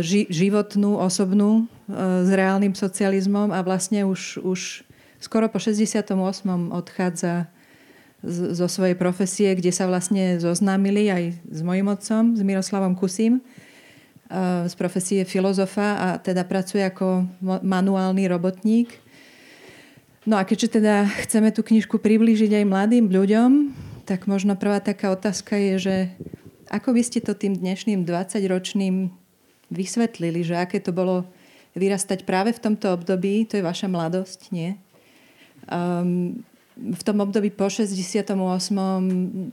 S6: ži, životnú, osobnú, uh, s reálnym socializmom a vlastne už, už skoro po 68. odchádza z, zo svojej profesie, kde sa vlastne zoznámili aj s mojim otcom, s Miroslavom Kusím z profesie filozofa a teda pracuje ako manuálny robotník. No a keďže teda chceme tú knižku priblížiť aj mladým ľuďom, tak možno prvá taká otázka je, že ako by ste to tým dnešným 20-ročným vysvetlili, že aké to bolo vyrastať práve v tomto období, to je vaša mladosť, nie? Um, v tom období po 68.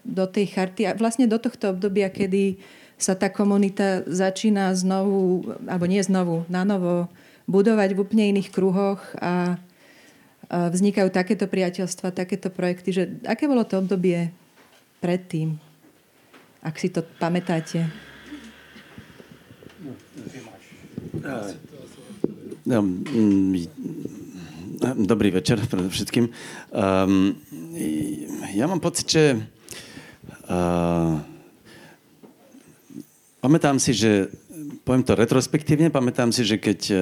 S6: do tej charty a vlastne do tohto obdobia, kedy sa tá komunita začína znovu, alebo nie znovu, na novo budovať v úplne iných kruhoch a, vznikajú takéto priateľstva, takéto projekty. Že aké bolo to obdobie predtým, ak si to pamätáte?
S7: No, dobrý večer predovšetkým. Um, ja mám pocit, že uh, Pamätám si, že, poviem to retrospektívne, pamätám si, že keď uh,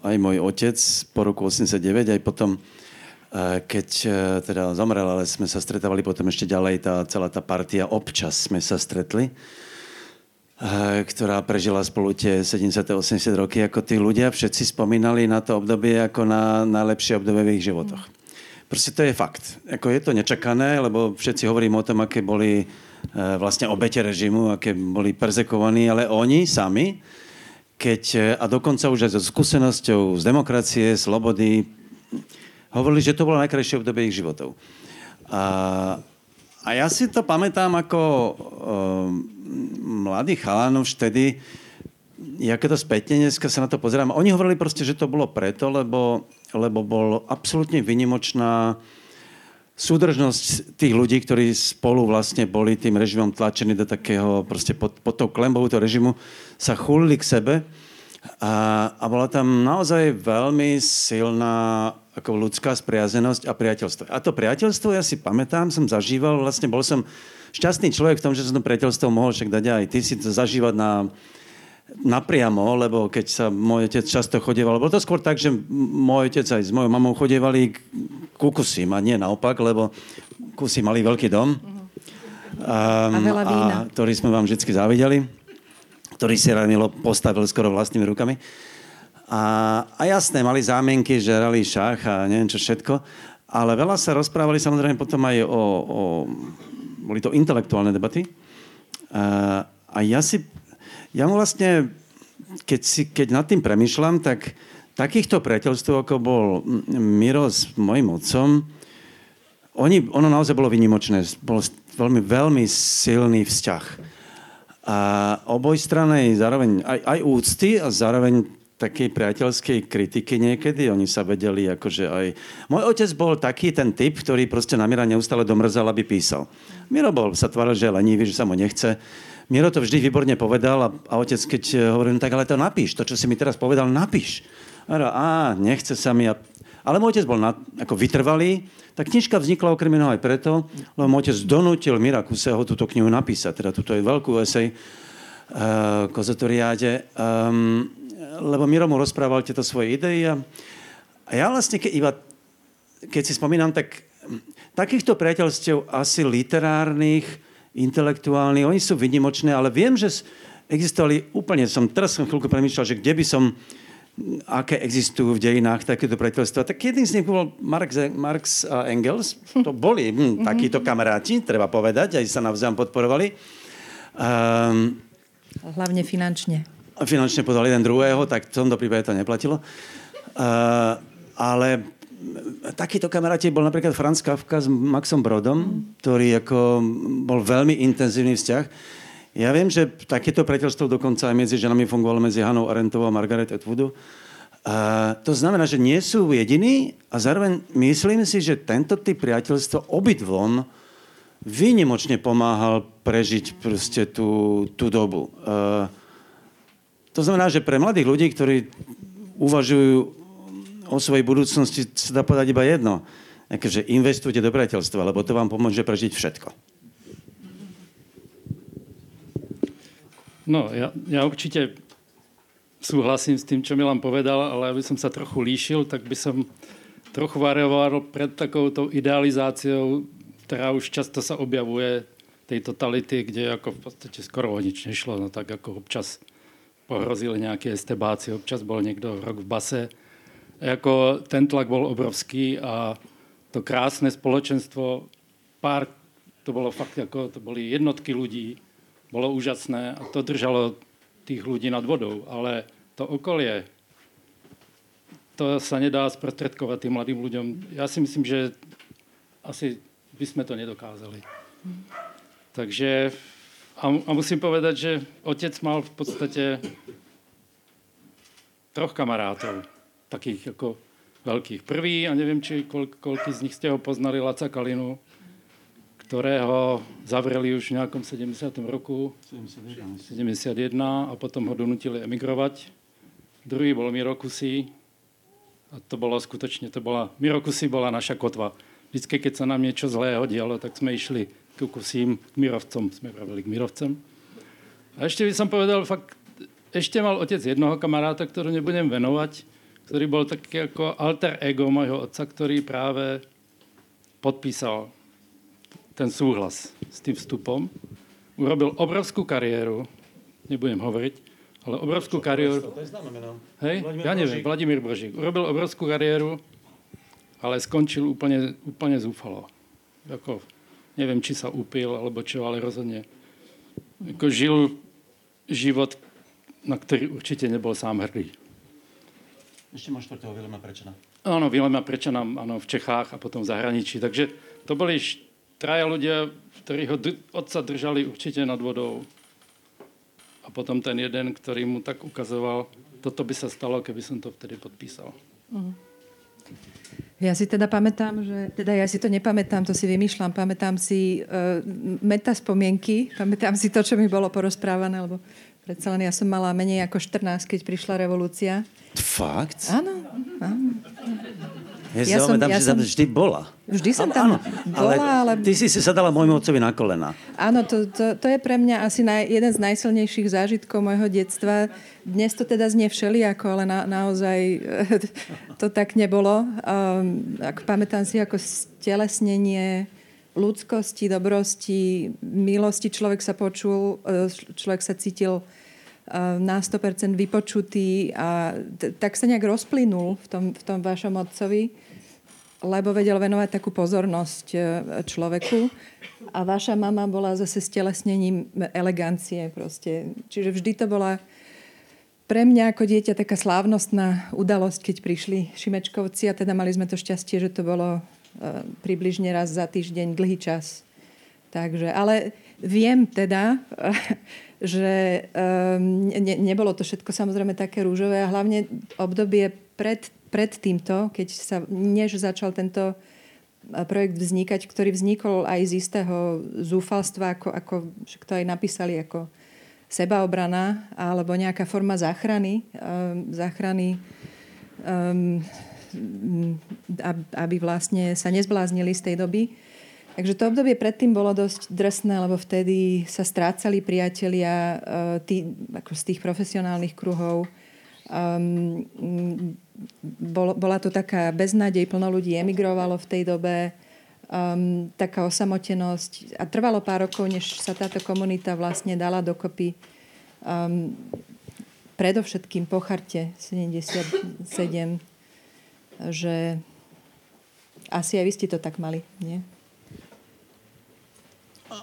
S7: aj môj otec po roku 89, aj potom, uh, keď uh, teda zomrel, ale sme sa stretávali potom ešte ďalej, tá celá tá partia, občas sme sa stretli, uh, ktorá prežila spolu tie 70. 80 roky, ako tí ľudia všetci spomínali na to obdobie ako na najlepšie obdobie v ich životoch. Proste to je fakt. Ako je to nečakané, lebo všetci hovoríme o tom, aké boli E, vlastne obete režimu, aké boli perzekovaní, ale oni sami, keď, e, a dokonca už aj so skúsenosťou z demokracie, slobody, hovorili, že to bolo najkrajšie obdobie ich životov. A, a ja si to pamätám ako uh, mladý chalan už vtedy, ja keď to spätne dneska sa na to pozerám, oni hovorili proste, že to bolo preto, lebo, lebo bol absolútne vynimočná súdržnosť tých ľudí, ktorí spolu vlastne boli tým režimom tlačení do takého, proste pod, pod tou klembou toho režimu, sa chulili k sebe. A, a bola tam naozaj veľmi silná ako ľudská spriazenosť a priateľstvo. A to priateľstvo, ja si pamätám, som zažíval, vlastne bol som šťastný človek v tom, že som to priateľstvo mohol však dať aj ty si to zažívať na napriamo, lebo keď sa môj otec často chodieval, bolo to skôr tak, že môj otec aj s mojou mamou chodievali ku Kusim a nie naopak, lebo Kusy mali veľký dom, um, a, veľa vína. a ktorý sme vám vždy závideli, ktorý si Ranilo postavil skoro vlastnými rukami. A, a jasné, mali zámienky, že hrali šach a neviem čo všetko, ale veľa sa rozprávali samozrejme potom aj o, o boli to intelektuálne debaty. A, a ja si ja mu vlastne, keď, si, keď nad tým premyšľam, tak takýchto priateľstv, ako bol Miro s mojim otcom, oni, ono naozaj bolo vynimočné. Bol veľmi, veľmi silný vzťah. A oboj strany zároveň aj, aj úcty a zároveň takej priateľskej kritiky niekedy. Oni sa vedeli akože aj... Môj otec bol taký ten typ, ktorý proste na Mira neustále domrzal, aby písal. Miro bol, sa tváril, že je lenivý, že sa mu nechce. Miro to vždy výborne povedal a, a otec, keď eh, hovorí, no tak ale to napíš, to, čo si mi teraz povedal, napíš. A, a nechce sa mi. A... Ale môj otec bol na, ako vytrvalý. Tá knižka vznikla okrem iného aj preto, lebo môj otec donútil Mira Kuseho túto knihu napísať. Teda túto je veľkú esej uh, Kozotoriáde. Um, lebo Miro mu rozprával tieto svoje idei a, a ja vlastne, keď, iba, keď si spomínam, tak takýchto priateľstiev asi literárnych intelektuálni, oni sú vynimočné, ale viem, že existovali úplne, som teraz som chvíľku premýšľal, že kde by som aké existujú v dejinách takéto priateľstva. Tak jedným z nich bol Marx, Marx a Engels. To boli hm, takíto kamaráti, treba povedať, aj sa navzájom podporovali. Um,
S6: Hlavne finančne.
S7: Finančne podal jeden druhého, tak v tomto prípade to neplatilo. Uh, ale takýto kamaráti bol napríklad Franz Kafka s Maxom Brodom, ktorý ako bol veľmi intenzívny vzťah. Ja viem, že takéto priateľstvo dokonca aj medzi ženami fungovalo medzi Hanou Arentovou a Margaret Atwoodu. A to znamená, že nie sú jediní a zároveň myslím si, že tento typ priateľstva obidvom výnimočne pomáhal prežiť proste tú, tú dobu. Uh, to znamená, že pre mladých ľudí, ktorí uvažujú o svojej budúcnosti, sa dá povedať iba jedno. Akože investujte do priateľstva, lebo to vám pomôže prežiť všetko.
S8: No, ja, ja určite súhlasím s tým, čo Milan povedal, ale aby som sa trochu líšil, tak by som trochu varoval pred takouto idealizáciou ktorá už často sa objavuje tej totality, kde ako v podstate skoro o nič nešlo, no tak ako občas pohrozili nejaké estebácie, občas bol niekto rok v base. Jako ten tlak bol obrovský a to krásne spoločenstvo, pár, to bolo fakt ako, to boli jednotky ľudí, bolo úžasné a to držalo tých ľudí nad vodou, ale to okolie, to sa nedá sprostredkovať tým mladým ľuďom. Ja si myslím, že asi by sme to nedokázali. Takže a, a musím povedať, že otec mal v podstate troch kamarátov, takých ako veľkých. Prvý, a neviem, či koľký z nich ste ho poznali, Laca Kalinu, ktorého zavreli už v nejakom 70. roku, 71. 71 a potom ho donutili emigrovať. Druhý bol Miro a to bolo skutočne, to bola, Miro bola naša kotva vždycky, keď sa nám niečo zlého dialo, tak sme išli k kusím, k mirovcom, sme pravili k mirovcom. A ešte by som povedal, fakt, ešte mal otec jednoho kamaráta, ktorú nebudem venovať, ktorý bol taký ako alter ego mojho otca, ktorý práve podpísal ten súhlas s tým vstupom. Urobil obrovskú kariéru, nebudem hovoriť, ale obrovskú kariéru.
S7: To je známe meno.
S8: Hej, ja neviem, Vladimír Brožík. Urobil obrovskú kariéru ale skončil úplne, úplne zúfalo. Ako, neviem, či sa upil, alebo čo, ale rozhodne. Ako žil život, na ktorý určite nebol sám hrdý.
S7: Ešte máš štvrtého Vilema Prečana.
S8: Áno, Vilema Prečana áno, v Čechách a potom v zahraničí. Takže to boli traja ľudia, ktorí ho d- otca držali určite nad vodou. A potom ten jeden, ktorý mu tak ukazoval, toto by sa stalo, keby som to vtedy podpísal. Uh-huh.
S6: Ja si teda pamätám, že... Teda ja si to nepamätám, to si vymýšľam. Pamätám si uh, meta spomienky, pamätám si to, čo mi bolo porozprávané, lebo predsa len ja som mala menej ako 14, keď prišla revolúcia.
S7: Fakt?
S6: Áno, áno.
S7: Ja ja pamätám, ja že som... vždy bola.
S6: Vždy som tam áno, bola, ale...
S7: ale... Ty si si sadala môjmu otcovi na kolena.
S6: Áno, to, to, to je pre mňa asi naj, jeden z najsilnejších zážitkov môjho detstva. Dnes to teda znie všelijako, ale na, naozaj to tak nebolo. Um, ako pamätám si ako stelesnenie ľudskosti, dobrosti, milosti. Človek sa počul, e, človek sa cítil na 100% vypočutý a t- tak sa nejak rozplynul v tom, v tom vašom otcovi, lebo vedel venovať takú pozornosť e, človeku. A vaša mama bola zase stelesnením elegancie proste. Čiže vždy to bola pre mňa ako dieťa taká slávnostná udalosť, keď prišli Šimečkovci a teda mali sme to šťastie, že to bolo približne raz za týždeň dlhý čas. Takže, ale viem teda, že um, ne, nebolo to všetko samozrejme také rúžové a hlavne obdobie pred, pred týmto, keď sa, než začal tento projekt vznikať, ktorý vznikol aj z istého zúfalstva, ako, ako to aj napísali, ako sebaobrana alebo nejaká forma záchrany, um, záchrany um, aby vlastne sa nezbláznili z tej doby. Takže to obdobie predtým bolo dosť drsné, lebo vtedy sa strácali priatelia uh, tí, ako z tých profesionálnych kruhov. Um, bol, bola to taká beznádej, plno ľudí emigrovalo v tej dobe um, taká osamotenosť. A trvalo pár rokov, než sa táto komunita vlastne dala dokopy. Um, predovšetkým po charte 77, že asi aj vy ste to tak mali, nie?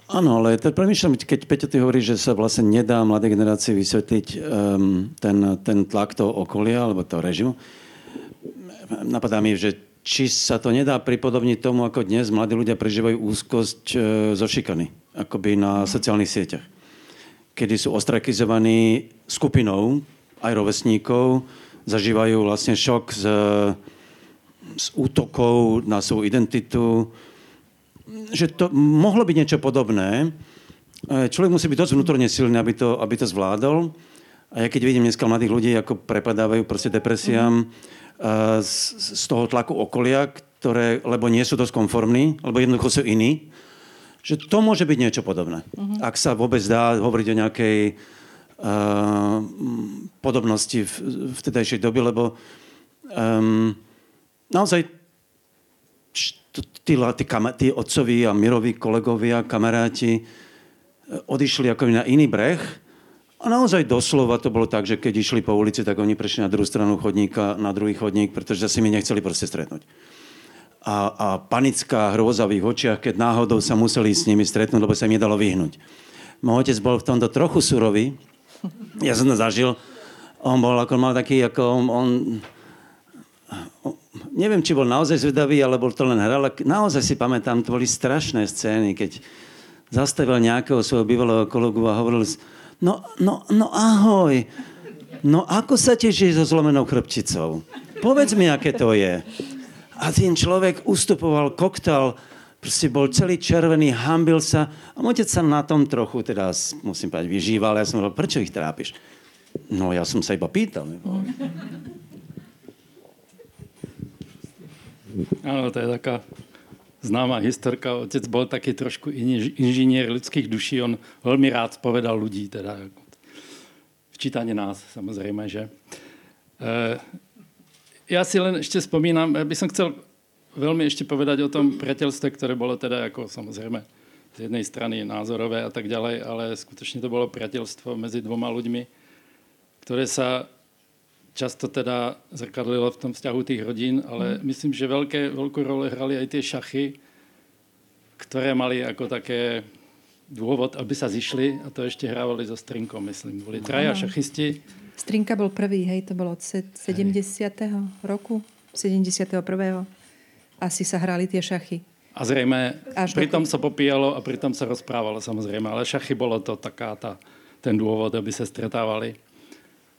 S7: Áno, ale to premýšľam, keď Peťo ty hovorí, že sa vlastne nedá mladej generácii vysvetliť um, ten, ten tlak toho okolia, alebo toho režimu. Napadá mi, že či sa to nedá pripodobniť tomu, ako dnes mladí ľudia prežívajú úzkosť e, zo šikany, akoby na sociálnych sieťach. Kedy sú ostrakizovaní skupinou, aj rovesníkov, zažívajú vlastne šok z, z útokov na svoju identitu, že to mohlo byť niečo podobné. E, človek musí byť dosť vnútorne silný, aby to, aby to zvládol. A ja keď vidím dneska mladých ľudí, ako prepadávajú proste depresiám mm. z, z toho tlaku okolia, ktoré, lebo nie sú dosť konformní, lebo jednoducho sú iní, že to môže byť niečo podobné. Mm-hmm. Ak sa vôbec dá hovoriť o nejakej uh, podobnosti v, v tedajšej dobe, lebo um, naozaj tí, tí, tí otcovi a miroví kolegovia, kamaráti e, odišli ako na iný breh a naozaj doslova to bolo tak, že keď išli po ulici, tak oni prešli na druhú stranu chodníka, na druhý chodník, pretože sa mi nechceli proste stretnúť. A, a panická hrôza v ich očiach, keď náhodou sa museli s nimi stretnúť, lebo sa im nedalo vyhnúť. Môj otec bol v tomto trochu surový. Ja som to zažil. On bol ako mal taký, ako on, on neviem, či bol naozaj zvedavý, alebo to len hral, ale naozaj si pamätám, to boli strašné scény, keď zastavil nejakého svojho bývalého kolegu a hovoril, no, no, no ahoj, no ako sa tešíš so zlomenou chrbticou? Povedz mi, aké to je. A ten človek ustupoval, koktal, proste bol celý červený, hambil sa a môj sa na tom trochu, teda musím povedať, vyžíval. Ja som hovoril, prečo ich trápiš? No ja som sa iba pýtal.
S8: Áno, to je taká známa historka. Otec bol taký trošku inžinier ľudských duší. On veľmi rád povedal ľudí, teda včítanie nás, samozrejme, že. E, ja si len ešte spomínam, ja by som chcel veľmi ešte povedať o tom priateľstve, ktoré bolo teda ako samozrejme z jednej strany názorové a tak ďalej, ale skutočne to bolo priateľstvo medzi dvoma ľuďmi, ktoré sa často teda zrkadlilo v tom vzťahu tých rodín, ale mm. myslím, že veľké, veľkú rolu hrali aj tie šachy, ktoré mali ako také dôvod, aby sa zišli a to ešte hrávali so Strinkom, myslím. Boli traja ano. šachisti.
S6: Strinka bol prvý, hej, to bolo od 70. roku, 71. Asi sa hrali tie šachy.
S8: A zrejme, Až pritom sa popíjalo a pritom sa rozprávalo samozrejme, ale šachy bolo to taká tá, ten dôvod, aby sa stretávali.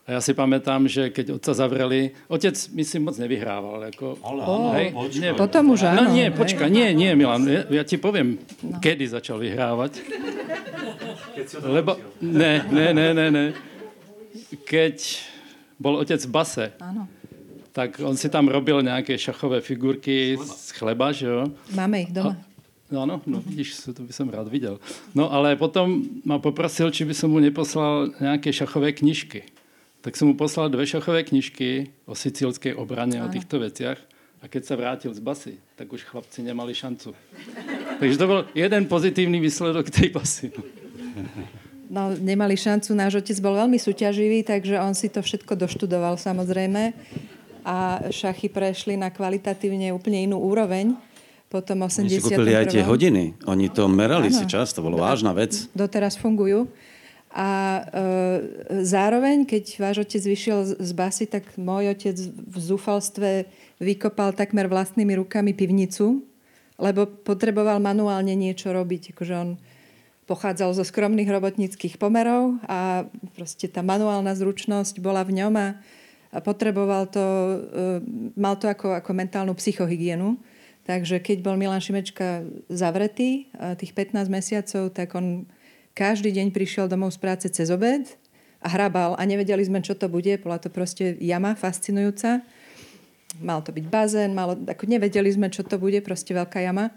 S8: A ja si pamätám, že keď otca zavreli, otec myslím moc nevyhrával. Ako,
S6: ale áno, hej, nie, Potom už áno.
S8: No nie, počka, nie, nie, Milan, ja, ja ti poviem, no. kedy začal vyhrávať. Keď si Lebo, ne, ne, ne, ne, ne. Keď bol otec v base, áno. tak on si tam robil nejaké šachové figurky z chleba, že jo?
S6: Máme ich doma.
S8: No áno, no vidíš, to by som rád videl. No ale potom ma poprosil, či by som mu neposlal nejaké šachové knižky tak som mu poslal dve šachové knižky o sicílskej obrane, Áno. o týchto veciach. A keď sa vrátil z basy, tak už chlapci nemali šancu. Takže to bol jeden pozitívny výsledok tej basy.
S6: No, nemali šancu. Náš otec bol veľmi súťaživý, takže on si to všetko doštudoval samozrejme. A šachy prešli na kvalitatívne úplne inú úroveň. Potom 80. Oni si
S7: kúpili aj tie hodiny. Oni to merali ano. si čas, to bolo vážna vec.
S6: Doteraz fungujú. A e, zároveň, keď váš otec vyšiel z, basy, tak môj otec v zúfalstve vykopal takmer vlastnými rukami pivnicu, lebo potreboval manuálne niečo robiť. Akože on pochádzal zo skromných robotníckých pomerov a proste tá manuálna zručnosť bola v ňom a, potreboval to, e, mal to ako, ako mentálnu psychohygienu. Takže keď bol Milan Šimečka zavretý, tých 15 mesiacov, tak on každý deň prišiel domov z práce cez obed a hrabal a nevedeli sme, čo to bude. Bola to proste jama fascinujúca. Mal to byť bazén, malo, ako nevedeli sme, čo to bude, proste veľká jama.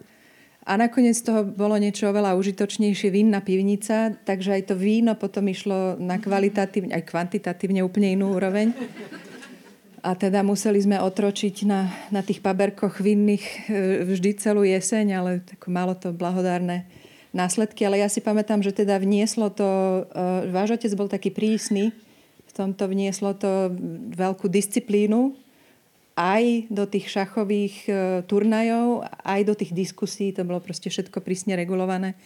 S6: A nakoniec z toho bolo niečo oveľa užitočnejšie vínna pivnica, takže aj to víno potom išlo na kvalitatívne, aj kvantitatívne úplne inú úroveň. A teda museli sme otročiť na, na tých paberkoch vinných e, vždy celú jeseň, ale malo to blahodárne následky, ale ja si pamätám, že teda vnieslo to, uh, váš otec bol taký prísny, v tomto vnieslo to veľkú disciplínu aj do tých šachových uh, turnajov, aj do tých diskusí, to bolo proste všetko prísne regulované.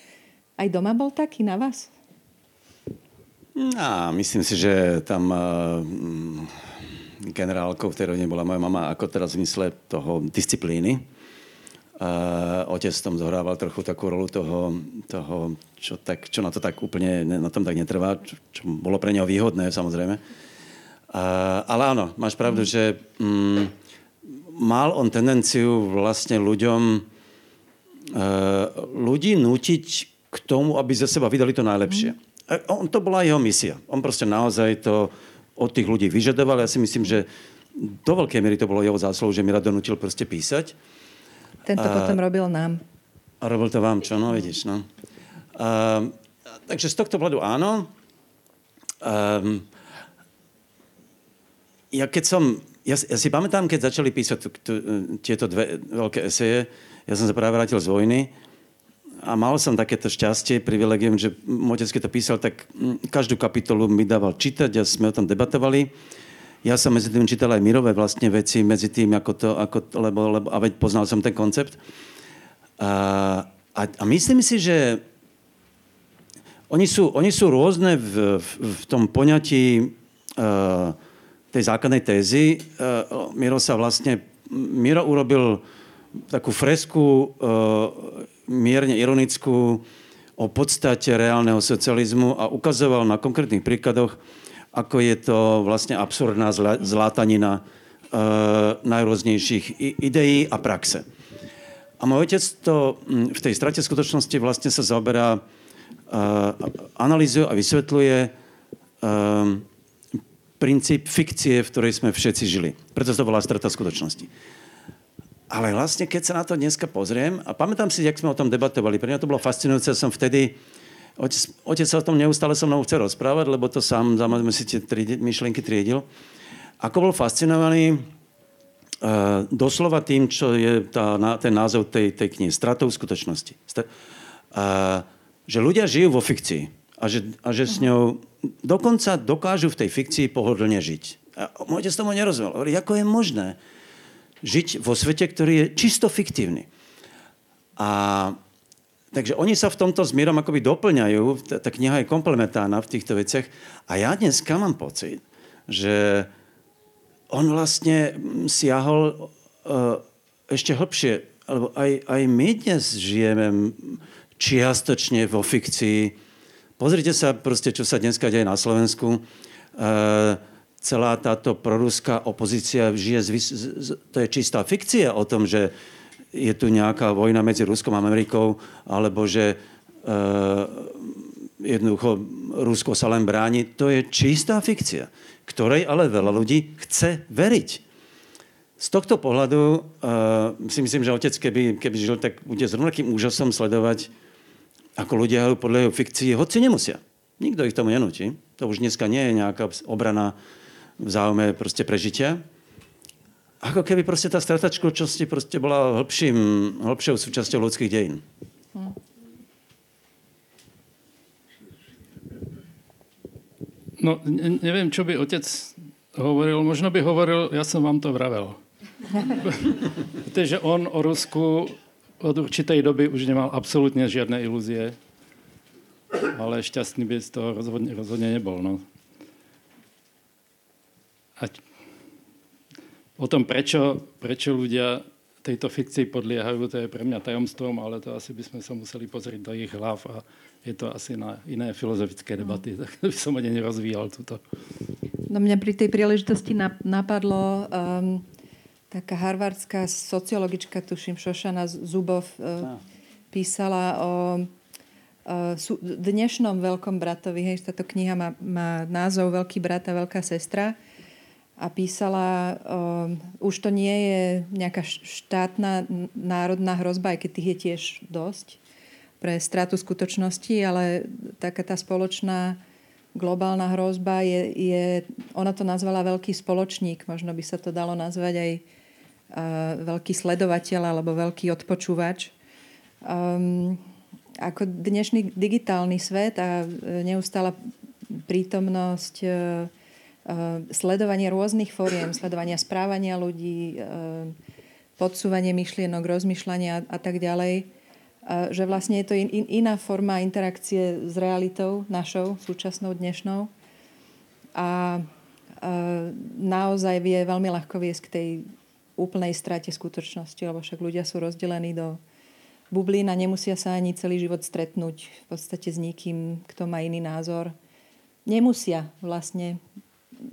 S6: Aj doma bol taký na vás?
S7: No, myslím si, že tam uh, generálkou v tej rodine bola moja mama, ako teraz v zmysle toho disciplíny. Uh, otec tom zohrával trochu takú rolu toho, toho čo, tak, čo na to tak úplne, na tom tak netrvá, čo, čo bolo pre neho výhodné, samozrejme. Uh, ale áno, máš pravdu, že um, mal on tendenciu vlastne ľuďom uh, ľudí nutiť k tomu, aby za seba vydali to najlepšie. Mm. On, to bola jeho misia. On proste naozaj to od tých ľudí vyžadoval. Ja si myslím, že do veľkej miery to bolo jeho zásluh, že mi rado nutil proste písať.
S6: Tento a, potom robil nám.
S7: A robil to vám, čo? No, vidíš, no. A, takže z tohto pohľadu áno. Um, ja keď som, ja, ja si pamätám, keď začali písať tu, tu, tieto dve veľké eseje, ja som sa práve vrátil z vojny a mal som takéto šťastie, privilegium, že otec, keď to písal, tak každú kapitolu mi dával čítať a sme o tom debatovali. Ja som medzi tým čítal aj mirové vlastne veci, medzi tým, ako to, ako lebo, lebo, a veď poznal som ten koncept. A, a, a myslím si, že oni sú, oni sú rôzne v, v, v tom poňatí uh, tej základnej tézy. Uh, Miro sa vlastne, Miro urobil takú fresku uh, mierne ironickú o podstate reálneho socializmu a ukazoval na konkrétnych príkladoch, ako je to vlastne absurdná zlátanina e, najrôznejších ideí a praxe. A môj otec to v tej strate skutočnosti vlastne sa zaoberá, e, analýzuje a vysvetľuje e, princíp fikcie, v ktorej sme všetci žili. Preto to volá strata skutočnosti. Ale vlastne, keď sa na to dneska pozriem, a pamätám si, jak sme o tom debatovali, pre mňa to bolo fascinujúce, som vtedy, otec, otec sa o tom neustále so mnou chce rozprávať, lebo to sám, samozrejme si tie tri, myšlienky triedil. Ako bol fascinovaný uh, doslova tým, čo je tá, na, ten názov tej, tej knihy, stratou skutočnosti. St- uh, že ľudia žijú vo fikcii a že, a že s ňou dokonca dokážu v tej fikcii pohodlne žiť. A môj otec tomu nerozumel. Hovorí, ako je možné, žiť vo svete, ktorý je čisto fiktívny. A Takže oni sa v tomto s Mírom akoby doplňajú, tá, tá kniha je komplementárna v týchto veciach. A ja dneska mám pocit, že on vlastne siahol uh, ešte hlbšie. Lebo aj, aj my dnes žijeme čiastočne vo fikcii. Pozrite sa proste, čo sa dneska deje na Slovensku. Uh, celá táto proruská opozícia žije, z, z, to je čistá fikcia o tom, že je tu nejaká vojna medzi Ruskom a Amerikou, alebo že e, jednoducho Rusko sa len bráni. To je čistá fikcia, ktorej ale veľa ľudí chce veriť. Z tohto pohľadu uh, si myslím, že otec, keby, keby žil, tak bude s rovnakým úžasom sledovať, ako ľudia podľa jeho fikcii, hoci nemusia. Nikto ich tomu nenúti. To už dneska nie je nejaká obrana v záujme proste prežitia. Ako keby proste tá strata skutočnosti proste bola hĺbším, hĺbšou súčasťou ľudských dejín.
S8: No, ne, neviem, čo by otec hovoril. Možno by hovoril, ja som vám to vravel. Viete, že on o Rusku od určitej doby už nemal absolútne žiadne ilúzie. Ale šťastný by z toho rozhodne, rozhodne nebol. No. A o tom, prečo, prečo ľudia tejto fikcii podliehajú, to je pre mňa tajomstvom, ale to asi by sme sa museli pozrieť do ich hlav a je to asi na iné filozofické debaty, tak by som ani nerozvíjal túto.
S6: No mňa pri tej príležitosti napadlo um, taká harvardská sociologička, tuším, Šošana Zubov, uh, písala o uh, dnešnom veľkom bratovi. Hej, táto kniha má, má názov Veľký brat a veľká sestra a písala, um, už to nie je nejaká štátna národná hrozba, aj keď tých je tiež dosť pre stratu skutočnosti, ale taká tá spoločná globálna hrozba je, je ona to nazvala veľký spoločník, možno by sa to dalo nazvať aj uh, veľký sledovateľ alebo veľký odpočúvač. Um, ako dnešný digitálny svet a neustála prítomnosť uh, sledovanie rôznych fóriem, sledovania správania ľudí, eh, podsúvanie myšlienok, rozmýšľania a tak ďalej že vlastne je to in, in, iná forma interakcie s realitou našou, súčasnou, dnešnou. A naozaj vie veľmi ľahko viesť k tej úplnej strate skutočnosti, lebo však ľudia sú rozdelení do bublín a nemusia sa ani celý život stretnúť v podstate s nikým, kto má iný názor. Nemusia vlastne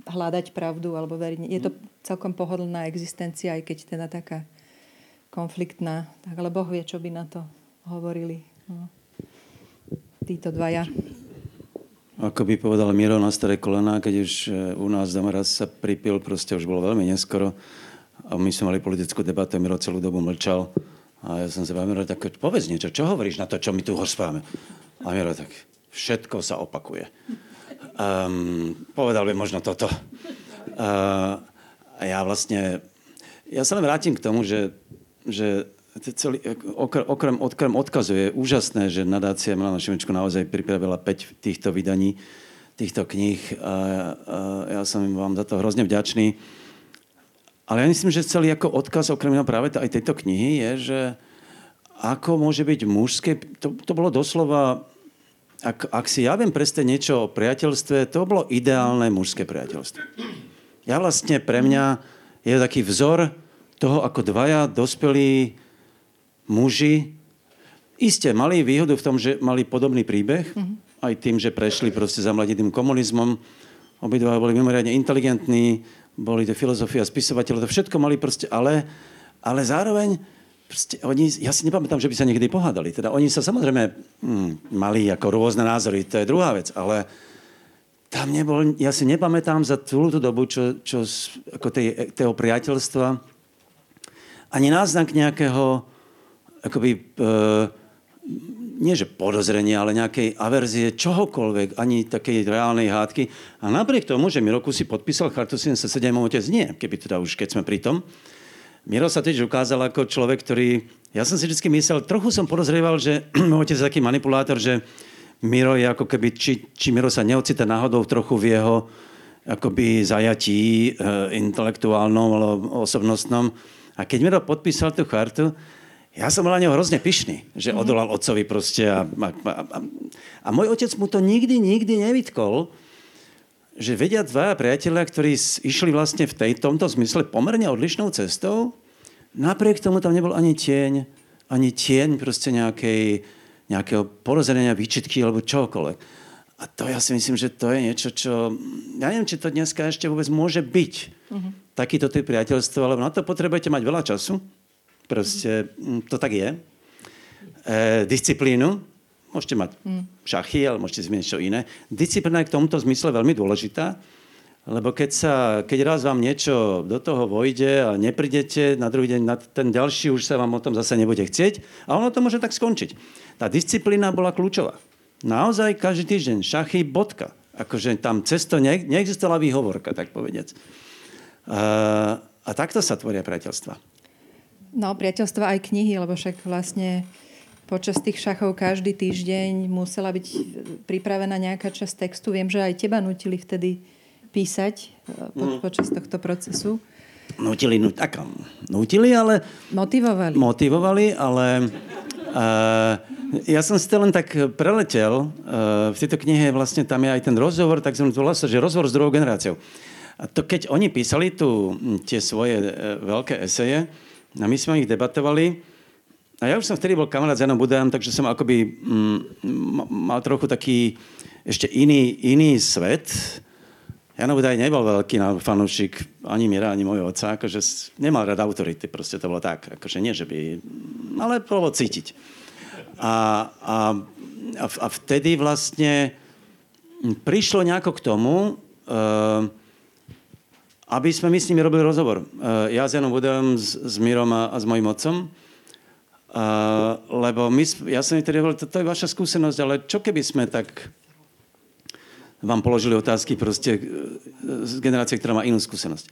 S6: hľadať pravdu alebo veriť. Je to celkom pohodlná existencia, aj keď teda taká konfliktná. Tak, ale Boh vie, čo by na to hovorili. No. Títo dvaja.
S7: Ako by povedal Miro na staré kolena, keď už e, u nás doma raz sa pripil, proste už bolo veľmi neskoro. A my sme mali politickú debatu, Miro celú dobu mlčal. A ja som sa Miro, tak povedz niečo, čo hovoríš na to, čo my tu hospáme? A Miro tak, všetko sa opakuje. Um, povedal by možno toto. Uh, a ja vlastne, ja sa len vrátim k tomu, že, že celý, okrem, okrem, okrem odkazu je úžasné, že nadácia Milana Šimečko naozaj pripravila 5 týchto vydaní, týchto kníh a, a ja som vám za to hrozne vďačný. Ale ja myslím, že celý ako odkaz okrem práve aj tejto knihy je, že ako môže byť mužské, to, to bolo doslova, ak, ak si ja viem presne niečo o priateľstve, to bolo ideálne mužské priateľstvo. Ja vlastne pre mňa je taký vzor toho, ako dvaja dospelí muži iste mali výhodu v tom, že mali podobný príbeh, mm-hmm. aj tým, že prešli proste za mladitým komunizmom. Obidva boli mimoriadne inteligentní, boli to filozofia, spisovateľe, to všetko mali proste, ale, ale zároveň proste oni, ja si nepamätám, že by sa niekdy pohádali. Teda oni sa samozrejme hm, mali ako rôzne názory, to je druhá vec, ale tam nebol, ja si nepamätám za celú tú dobu, čo, čo ako tej, toho priateľstva, ani náznak nejakého akoby, e, nie že podozrenie, ale nejakej averzie čohokoľvek, ani takej reálnej hádky. A napriek tomu, že Miroku si podpísal chartu 77, otec nie, keby teda už keď sme pri tom. Miro sa tiež ukázal ako človek, ktorý... Ja som si vždy myslel, trochu som podozrieval, že môj otec je taký manipulátor, že Miro je ako keby, či, či Miro sa neocita náhodou trochu v jeho akoby zajatí e, intelektuálnom alebo osobnostnom. A keď Miro podpísal tú chartu, ja som bol na neho hrozne pyšný, že mhm. odolal otcovi proste. A, a, a, a môj otec mu to nikdy, nikdy nevytkol, že vedia dva priatelia, ktorí išli vlastne v tej, tomto zmysle pomerne odlišnou cestou, napriek tomu tam nebol ani tieň, ani tieň proste nejakej, nejakého porozenia, výčitky alebo čokoľvek. A to ja si myslím, že to je niečo, čo... Ja neviem, či to dneska ešte vôbec môže byť. Uh-huh. Takýto typ priateľstva, ale na to potrebujete mať veľa času Proste mm, to tak je. E, disciplínu. Môžete mať mm. šachy, ale môžete zmeniť čo iné. Disciplína je k tomuto zmysle veľmi dôležitá, lebo keď, sa, keď raz vám niečo do toho vojde a neprídete, na druhý deň, na ten ďalší už sa vám o tom zase nebude chcieť a ono to môže tak skončiť. Tá disciplína bola kľúčová. Naozaj každý týždeň šachy, bodka. Akože tam cesto ne, neexistovala výhovorka, tak povediac. A, a takto sa tvoria priateľstva.
S6: No, priateľstva aj knihy, lebo však vlastne počas tých šachov každý týždeň musela byť pripravená nejaká časť textu. Viem, že aj teba nutili vtedy písať eh, po, mm. počas tohto procesu.
S7: Nutili, no, tak, nutili, ale...
S6: Motivovali.
S7: Motivovali, ale uh, ja som si to len tak preletel. Uh, v tejto knihe vlastne tam je aj ten rozhovor, tak som to sa, že rozhovor s druhou generáciou. A to keď oni písali tu tie svoje uh, veľké eseje, a my sme ich debatovali. A ja už som vtedy bol kamarát s Janom Budajom, takže som akoby mm, mal trochu taký ešte iný, iný svet. Jano Budaj nebol veľký fanúšik ani Mira, ani môjho otca, akože nemal rád autority, proste to bolo tak, akože nie, že by, ale bolo cítiť. A, a, a vtedy vlastne prišlo nejako k tomu, uh, aby sme my s nimi robili rozhovor. Uh, ja s Janom Budajom, s, s Mirom a, a s mojim otcom. Uh, lebo my, ja som mi tedy hovoril, to, je vaša skúsenosť, ale čo keby sme tak vám položili otázky proste e, z generácie, ktorá má inú skúsenosť.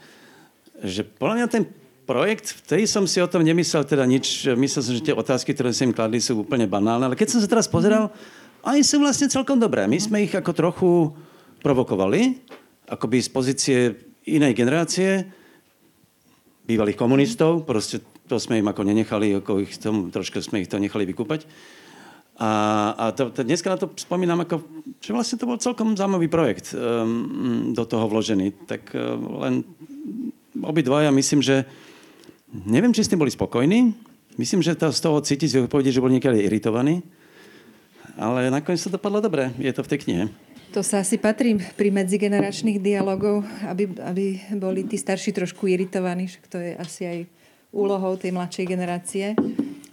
S7: Že podľa mňa ten projekt, vtedy som si o tom nemyslel teda nič, myslel som, že tie otázky, ktoré som im kladli, sú úplne banálne, ale keď som sa teraz pozeral, oni sú vlastne celkom dobré. My sme ich ako trochu provokovali, akoby z pozície inej generácie, bývalých komunistov, proste to sme im ako nenechali, ako ich tom, trošku sme ich to nechali vykúpať. A, a to, to, dneska na to spomínam, ako, že vlastne to bol celkom zaujímavý projekt um, do toho vložený. Tak uh, len obidvaja myslím, že neviem, či ste boli spokojní. Myslím, že to, z toho cítiť z jeho že boli niekedy iritovaní. Ale nakoniec to dopadlo dobre. Je to v tej knihe.
S6: To sa asi patrí pri medzigeneračných dialogov, aby, aby boli tí starší trošku iritovaní, že to je asi aj úlohou tej mladšej generácie.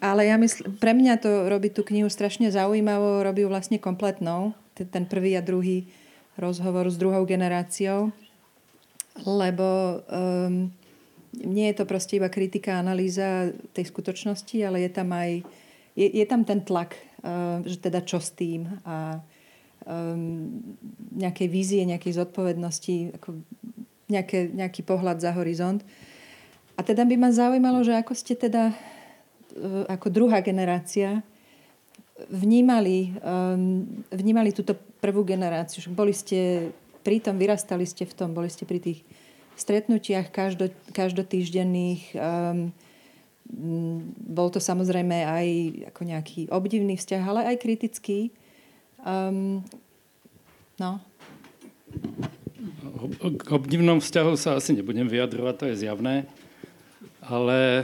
S6: Ale ja myslím, pre mňa to robí tú knihu strašne zaujímavou, robí ju vlastne kompletnou, ten prvý a druhý rozhovor s druhou generáciou, lebo um, nie je to proste iba kritika, analýza tej skutočnosti, ale je tam aj je, je tam ten tlak, uh, že teda čo s tým a um, nejakej vízie, nejakej zodpovednosti, ako nejaké, nejaký pohľad za horizont. A teda by ma zaujímalo, že ako ste teda E, ako druhá generácia vnímali, vnímali túto prvú generáciu. Boli ste pri tom, vyrastali ste v tom, boli ste pri tých stretnutiach každo, každotýždenných. Bol to samozrejme aj ako nejaký obdivný vzťah, ale aj kritický. No.
S8: K obdivnom vzťahu sa asi nebudem vyjadrovať, to je zjavné. Ale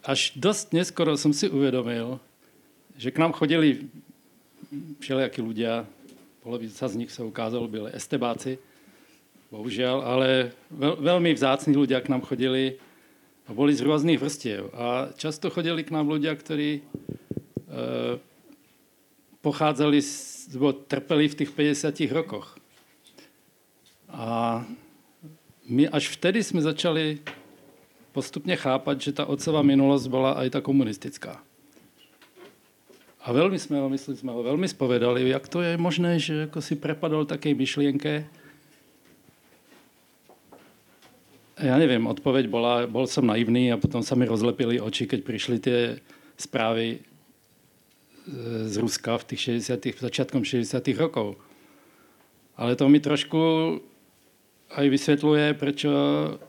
S8: až dosť neskoro som si uvedomil, že k nám chodili všelijakí ľudia, polovica z nich sa ukázalo, byli estebáci, bohužiaľ, ale veľ, veľmi vzácní ľudia k nám chodili a boli z rôznych vrstiev. A často chodili k nám ľudia, ktorí e, pochádzali, z, trpeli v tých 50 rokoch. A my až vtedy sme začali postupne chápať, že tá otcová minulosť bola aj tá komunistická. A veľmi sme ho, myslím, sme ho veľmi spovedali, jak to je možné, že ako si prepadol takej myšlienke. Ja neviem, odpoveď bola, bol som naivný a potom sa mi rozlepili oči, keď prišli tie správy e, z Ruska v tých 60 začiatkom 60 rokov. Ale to mi trošku aj vysvetľuje, prečo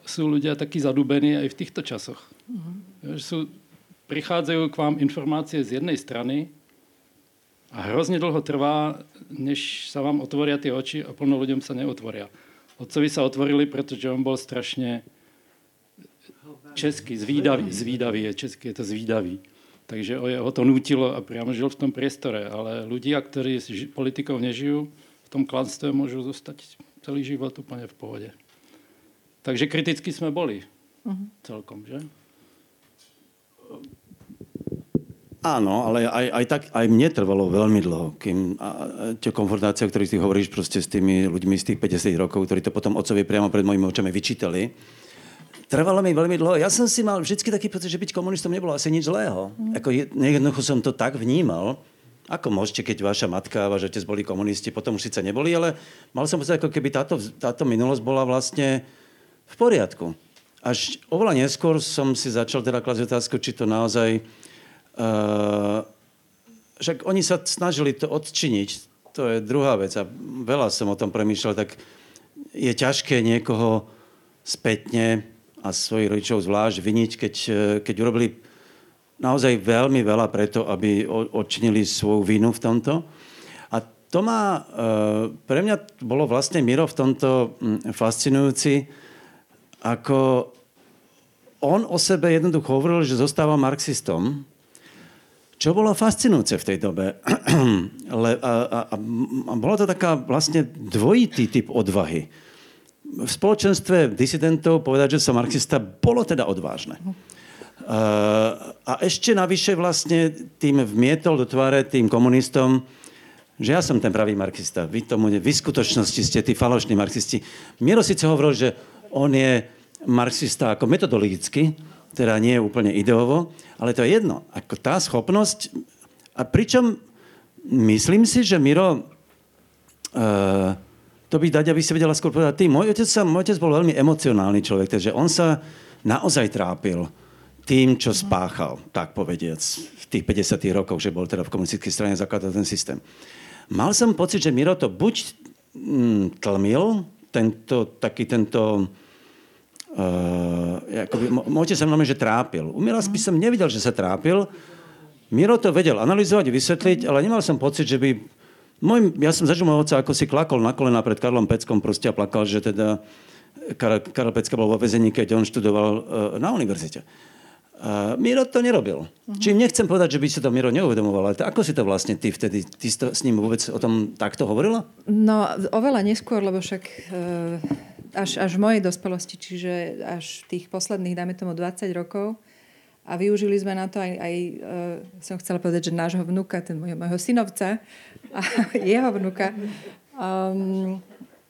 S8: sú ľudia takí zadubení aj v týchto časoch. Uh-huh. Sú, prichádzajú k vám informácie z jednej strany a hrozne dlho trvá, než sa vám otvoria tie oči a plno ľuďom sa neotvoria. Otcovi sa otvorili, pretože on bol strašne český, zvídavý, zvídavý je český, je to zvídavý. Takže ho to nutilo a priamo žil v tom priestore. Ale ľudia, ktorí politikou nežijú, v tom klanstve môžu zostať celý život úplne v pohode. Takže kriticky sme boli uh-huh. celkom, že?
S7: Áno, ale aj, aj tak aj mne trvalo veľmi dlho, kým a, tie konfrontácie, o ktorých ty hovoríš proste s tými ľuďmi z tých 50 rokov, ktorí to potom otcovi priamo pred mojimi očami vyčítali, trvalo mi veľmi dlho. Ja som si mal vždy taký pocit, že byť komunistom nebolo asi nič zlého. Mm. Ako jednoducho som to tak vnímal, ako môžete, keď vaša matka a váš otec boli komunisti, potom už síce neboli, ale mal som pocit, ako keby táto, táto minulosť bola vlastne v poriadku. Až oveľa neskôr som si začal teda klasť otázku, či to naozaj... Uh, však oni sa snažili to odčiniť, to je druhá vec a veľa som o tom premýšľal, tak je ťažké niekoho spätne a svojich rodičov zvlášť viniť, keď, keď urobili naozaj veľmi veľa preto, aby odčinili svoju vinu v tomto. A to má, e, pre mňa bolo vlastne Miro v tomto fascinujúci, ako on o sebe jednoducho hovoril, že zostáva marxistom, čo bolo fascinujúce v tej dobe. Le, a, a, a bola to taká vlastne dvojitý typ odvahy. V spoločenstve disidentov povedať, že som marxista, bolo teda odvážne. Eh, a ešte navyše vlastne tým vmietol do tváre tým komunistom, že ja som ten pravý marxista. Vy tomu ne, vy skutočnosti ste tí falošní marxisti. Miro síce hovoril, že on je marxista ako metodologicky, teda nie je úplne ideovo, ale to je jedno. Ako tá schopnosť, a pričom myslím si, že Miro uh, to by dať, aby si vedela skôr povedať, ty, môj otec, sa, môj otec bol veľmi emocionálny človek, takže on sa naozaj trápil tým, čo spáchal, tak povediac, v tých 50 rokoch, že bol teda v komunistickej strane zakladal ten systém. Mal som pocit, že Miro to buď mm, tlmil, tento, taký tento Uh, akoby, môj otec sa mnou že trápil. Umila by som nevidel, že sa trápil. Miro to vedel analyzovať, vysvetliť, ale nemal som pocit, že by... Môj, ja som zažil môjho otca, ako si klakol na kolena pred Karlom Peckom proste a plakal, že teda Karol, Karol Pecka bol vo vezení, keď on študoval uh, na univerzite. Uh, Miro to nerobil. Uh-huh. Čím nechcem povedať, že by si to Miro neuvedomoval, ale to, ako si to vlastne ty vtedy, ty to s ním vôbec o tom takto hovorila?
S6: No, oveľa neskôr, lebo však uh až, až v mojej dospelosti, čiže až tých posledných, dáme tomu 20 rokov. A využili sme na to aj, aj uh, som chcela povedať, že nášho vnuka, ten môjho, môjho synovca a jeho vnuka. Um,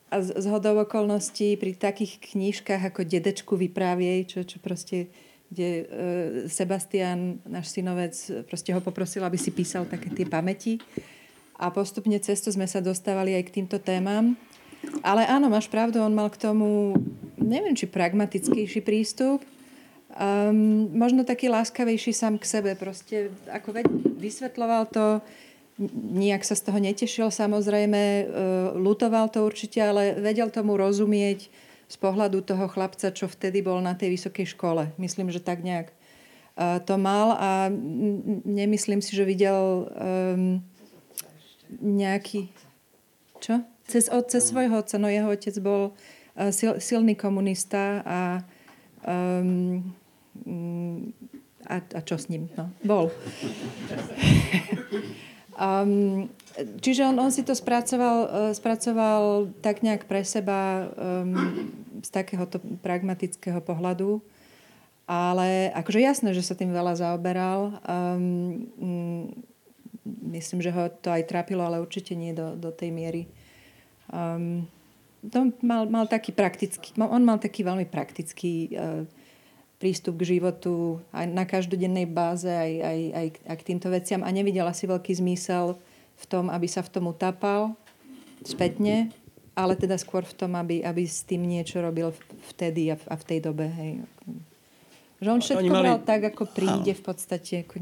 S6: a z, z hodou okolností pri takých knížkach ako Dedečku vypráviej, čo, čo proste kde uh, Sebastian, náš synovec, proste ho poprosil, aby si písal také tie pamäti. A postupne cesto sme sa dostávali aj k týmto témam. Ale áno, máš pravdu, on mal k tomu, neviem, či pragmatickejší prístup, um, možno taký láskavejší sám k sebe. Proste, ako veď, vysvetloval to, nijak sa z toho netešil samozrejme, uh, lutoval to určite, ale vedel tomu rozumieť z pohľadu toho chlapca, čo vtedy bol na tej vysokej škole. Myslím, že tak nejak uh, to mal a nemyslím si, že videl um, nejaký... Čo? Cez, cez svojho otca, no jeho otec bol uh, sil, silný komunista a, um, a, a čo s ním? No, bol. um, čiže on, on si to spracoval, uh, spracoval tak nejak pre seba um, z takéhoto pragmatického pohľadu. Ale akože jasné, že sa tým veľa zaoberal. Um, um, myslím, že ho to aj trápilo, ale určite nie do, do tej miery, Um, to mal, mal taký praktický, on mal taký veľmi praktický uh, prístup k životu aj na každodennej báze, aj, aj, aj, aj k týmto veciam a nevidel asi veľký zmysel v tom, aby sa v tom utapal spätne, ale teda skôr v tom, aby, aby s tým niečo robil vtedy a v, a v tej dobe. Hej. Že on všetko mali... bral tak, ako príde v podstate. Ako...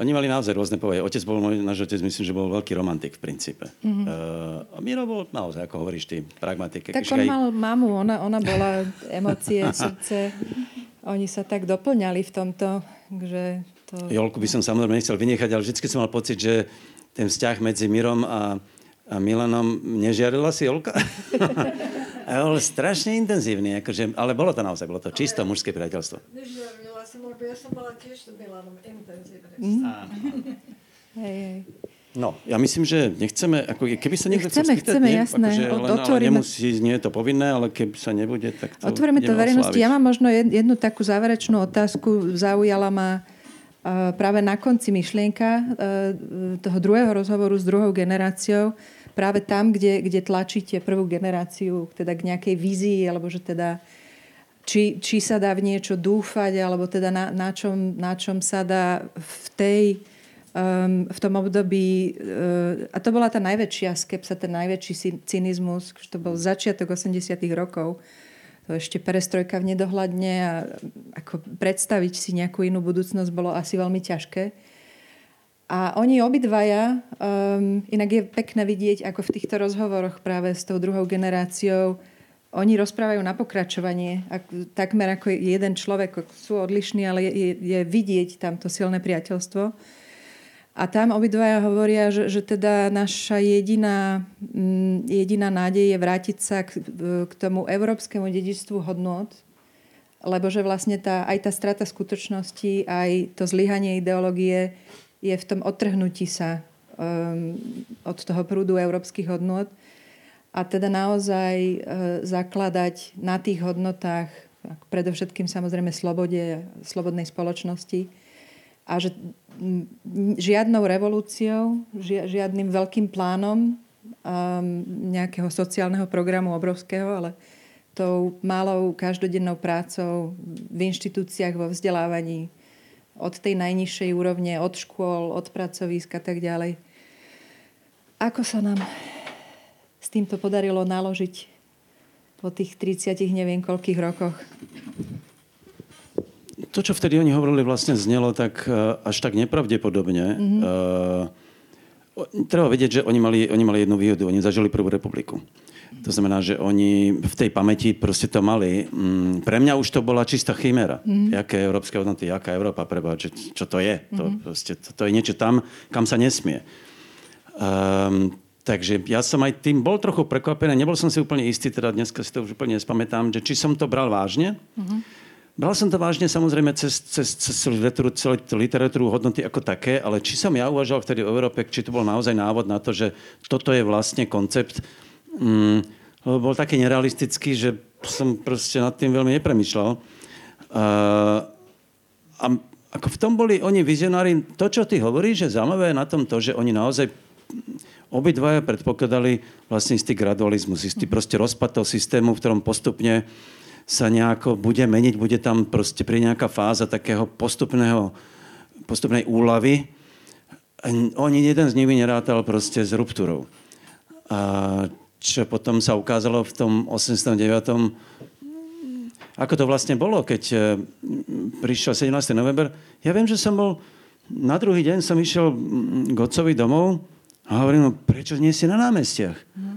S7: Oni mali naozaj rôzne povahy. Otec bol, môj náš otec, myslím, že bol veľký romantik v princípe. Mm-hmm. Uh, Miro bol naozaj, ako hovoríš ty, pragmatik.
S6: Tak on aj... mal mamu, ona, ona bola emócie, srdce. Oni sa tak doplňali v tomto, že to...
S7: Jolku by som samozrejme nechcel vynechať, ale vždy som mal pocit, že ten vzťah medzi Mirom a, a Milanom nežiarila si Jolka. a bol strašne intenzívny, akože, ale bolo to naozaj, bolo to čisto mužské priateľstvo. Nežiarila som, lebo ja som mala tiež to Milanom intenzívne. Mm. Hej, hej. No, ja myslím, že nechceme, ako keby sa niekto
S6: chceme,
S7: chcel
S6: spýtať, chceme, nie, jasné. Akože, len,
S7: otvoríme... nemusí, nie je to povinné, ale keby sa nebude, tak to
S6: Otvoríme to verejnosti. Ja mám možno jednu takú záverečnú otázku. Zaujala ma uh, práve na konci myšlienka uh, toho druhého rozhovoru s druhou generáciou. Práve tam, kde, kde tlačíte prvú generáciu teda k nejakej vízii, alebo že teda či, či sa dá v niečo dúfať, alebo teda na, na, čom, na čom sa dá v tej um, v tom období, uh, a to bola tá najväčšia skepsa, ten najväčší cynizmus, to bol začiatok 80 rokov, to ešte perestrojka v nedohľadne a ako predstaviť si nejakú inú budúcnosť bolo asi veľmi ťažké. A oni obidvaja, um, inak je pekné vidieť, ako v týchto rozhovoroch práve s tou druhou generáciou oni rozprávajú na pokračovanie, ak, takmer ako jeden človek, sú odlišní, ale je, je vidieť tam to silné priateľstvo. A tam obidvaja hovoria, že, že teda naša jediná, mm, jediná nádej je vrátiť sa k, k tomu európskemu dedičstvu hodnot, lebo že vlastne tá, aj tá strata skutočnosti, aj to zlyhanie ideológie je v tom odtrhnutí sa um, od toho prúdu európskych hodnot. A teda naozaj e, zakladať na tých hodnotách, predovšetkým samozrejme slobode, slobodnej spoločnosti a že žiadnou revolúciou, žiadnym veľkým plánom um, nejakého sociálneho programu obrovského, ale tou malou každodennou prácou v inštitúciách, vo vzdelávaní, od tej najnižšej úrovne, od škôl, od pracovísk a tak ďalej. Ako sa nám s týmto podarilo naložiť po tých 30 neviem koľkých rokoch?
S7: To, čo vtedy oni hovorili, vlastne znelo tak e, až tak nepravdepodobne. Mm-hmm. Uh, treba vedieť, že oni mali, oni mali jednu výhodu. Oni zažili prvú republiku. To znamená, že oni v tej pamäti proste to mali. Mm, pre mňa už to bola čistá chimera. Mm. Jaké európske hodnoty, jaká Európa, preba, čo, čo to je. Mm. To, mhm. proste, to, to je niečo tam, kam sa nesmie. Um, takže ja som aj tým bol trochu prekvapený. Nebol som si úplne istý, teda dneska si to už úplne nespamätám, že či som to bral vážne. Mm. Bral som to vážne samozrejme cez, cez, cez literatúru, celú literatúru hodnoty ako také, ale či som ja uvažoval vtedy o Európe, či to bol naozaj návod na to, že toto je vlastne koncept, mm, bol taký nerealistický, že som proste nad tým veľmi nepremýšľal. Uh, a ako v tom boli oni vizionári, to, čo ty hovoríš, že zaujímavé je na tom to, že oni naozaj obidvaja predpokladali vlastne istý gradualizmus, istý proste rozpad toho systému, v ktorom postupne sa nejako bude meniť, bude tam proste pri nejaká fáza takého postupného, postupnej úlavy. Oni jeden z nich nerátal proste s ruptúrou. A čo potom sa ukázalo v tom 89. Ako to vlastne bolo, keď e, prišiel 17. november. Ja viem, že som bol, na druhý deň som išiel k otcovi domov a hovorím, no prečo nie si na námestiach? Mm.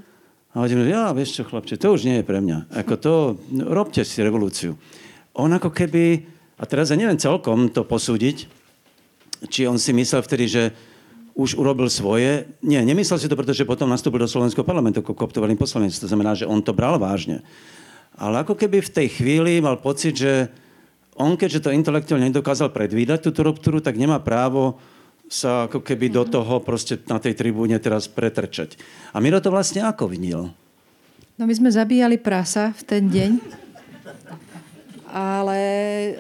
S7: A hovorím, ja, vieš čo, chlapče, to už nie je pre mňa. Ako to, no, robte si revolúciu. On ako keby, a teraz ja neviem celkom to posúdiť, či on si myslel vtedy, že už urobil svoje. Nie, nemyslel si to, pretože potom nastúpil do Slovenského parlamentu ako koptovaný poslanec. To znamená, že on to bral vážne. Ale ako keby v tej chvíli mal pocit, že on, keďže to intelektuálne nedokázal predvídať túto ruptúru, tak nemá právo sa ako keby do toho proste na tej tribúne teraz pretrčať. A Miro to vlastne ako videl?
S6: No my sme zabíjali prasa v ten deň. Ale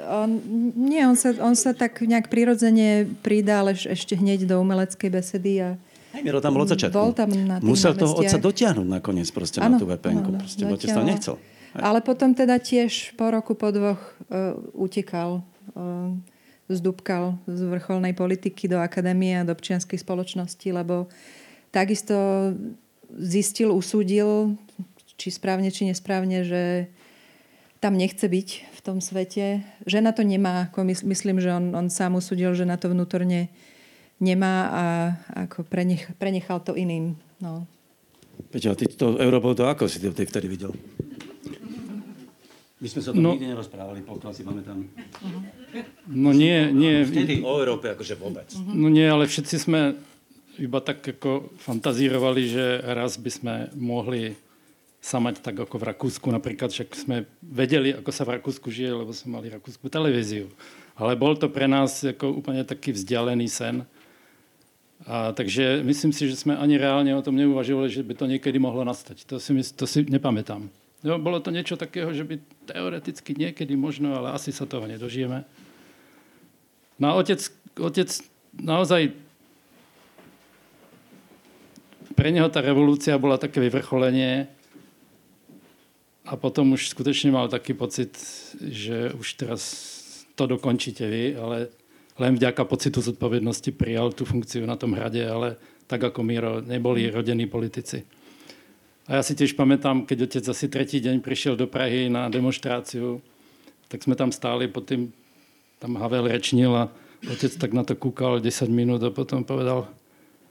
S6: on, nie, on sa, on sa tak nejak prirodzene pridal ešte hneď do umeleckej besedy a
S7: Hej, Miro tam bol od začiatku.
S6: Bol tam na
S7: Musel toho otca dotiahnuť nakoniec proste ano, na tú VPN-ku. Proste, otec to nechcel.
S6: Hej. Ale potom teda tiež po roku, po dvoch uh, utekal, uh, zdúbkal z vrcholnej politiky do akadémie a do občianskej spoločnosti, lebo takisto zistil, usúdil, či správne, či nesprávne, že tam nechce byť v tom svete. Že na to nemá, ako myslím, že on, on sám usúdil, že na to vnútorne nemá a ako prenech, prenechal to iným. No.
S7: Peťo, ty to Európou to ako si ty vtedy videl? My sme sa to no, nikdy nerozprávali, pokiaľ si pamätám.
S8: No nie, nie.
S7: Vtedy o Európe akože vôbec.
S8: No nie, ale všetci sme iba tak ako fantazírovali, že raz by sme mohli sa mať tak ako v Rakúsku. Napríklad však sme vedeli, ako sa v Rakúsku žije, lebo sme mali rakúsku televíziu. Ale bol to pre nás ako úplne taký vzdialený sen. A, takže myslím si, že sme ani reálne o tom neuvažovali, že by to niekedy mohlo nastať. To si, to si nepamätám. No, bolo to niečo takého, že by teoreticky niekedy možno, ale asi sa toho nedožijeme. No a otec, otec naozaj pre neho tá revolúcia bola také vyvrcholenie a potom už skutočne mal taký pocit, že už teraz to dokončíte vy, ale len vďaka pocitu zodpovednosti prijal tú funkciu na tom hrade, ale tak ako Miro, neboli rodení politici. A ja si tiež pamätám, keď otec asi tretí deň prišiel do Prahy na demonstráciu, tak sme tam stáli, pod tým tam Havel rečnil a otec tak na to kúkal 10 minút a potom povedal,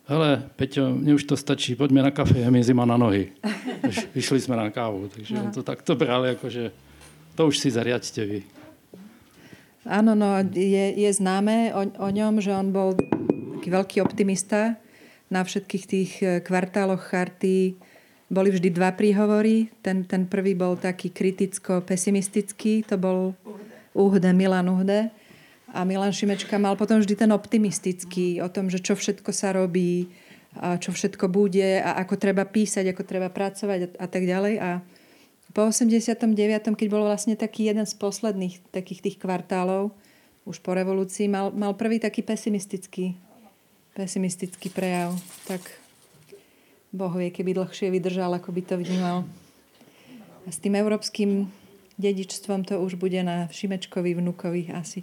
S8: hele, Peťo, mne už to stačí, poďme na kafe, je mi zima na nohy. Vyšli sme na kávu, takže on to takto bral, akože to už si zariadte vy.
S6: Áno, no, je, je známe o, o ňom, že on bol taký veľký optimista na všetkých tých e, kvartáloch charty. Boli vždy dva príhovory. Ten, ten prvý bol taký kriticko-pesimistický, to bol Uhde, Milan Uhde. A Milan Šimečka mal potom vždy ten optimistický o tom, že čo všetko sa robí, a čo všetko bude a ako treba písať, ako treba pracovať a, a tak ďalej. A po 89., keď bol vlastne taký jeden z posledných takých tých kvartálov, už po revolúcii, mal, mal prvý taký pesimistický, pesimistický prejav. Tak Boh vie, keby dlhšie vydržal, ako by to vnímal. A s tým európskym dedičstvom to už bude na Šimečkovi vnukovi asi.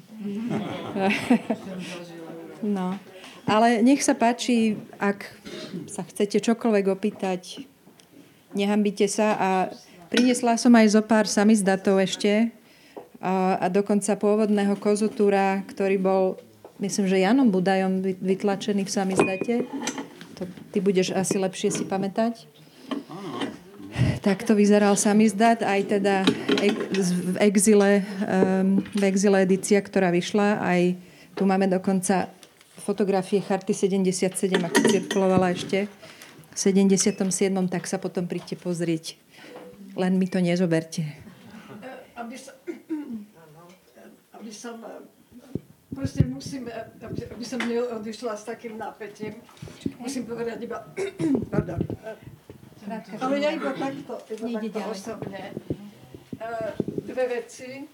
S6: no. Ale nech sa páči, ak sa chcete čokoľvek opýtať, nehambite sa a priniesla som aj zo pár samizdatov ešte a, a dokonca pôvodného kozutúra, ktorý bol, myslím, že Janom Budajom vytlačený v samizdate. To ty budeš asi lepšie si pamätať. Tak to vyzeral samizdat, aj teda v exile, um, v exile edícia, ktorá vyšla. Aj tu máme dokonca fotografie Charty 77, ako cirkulovala ešte v 77. tak sa potom príďte pozrieť. Len mi to nezoberte.
S9: Aby sa, aby som proste musím, aby, aby som neodišla s takým napätím, musím povedať iba, pardon, ale ja iba takto, iba takto osobne. Dve veci.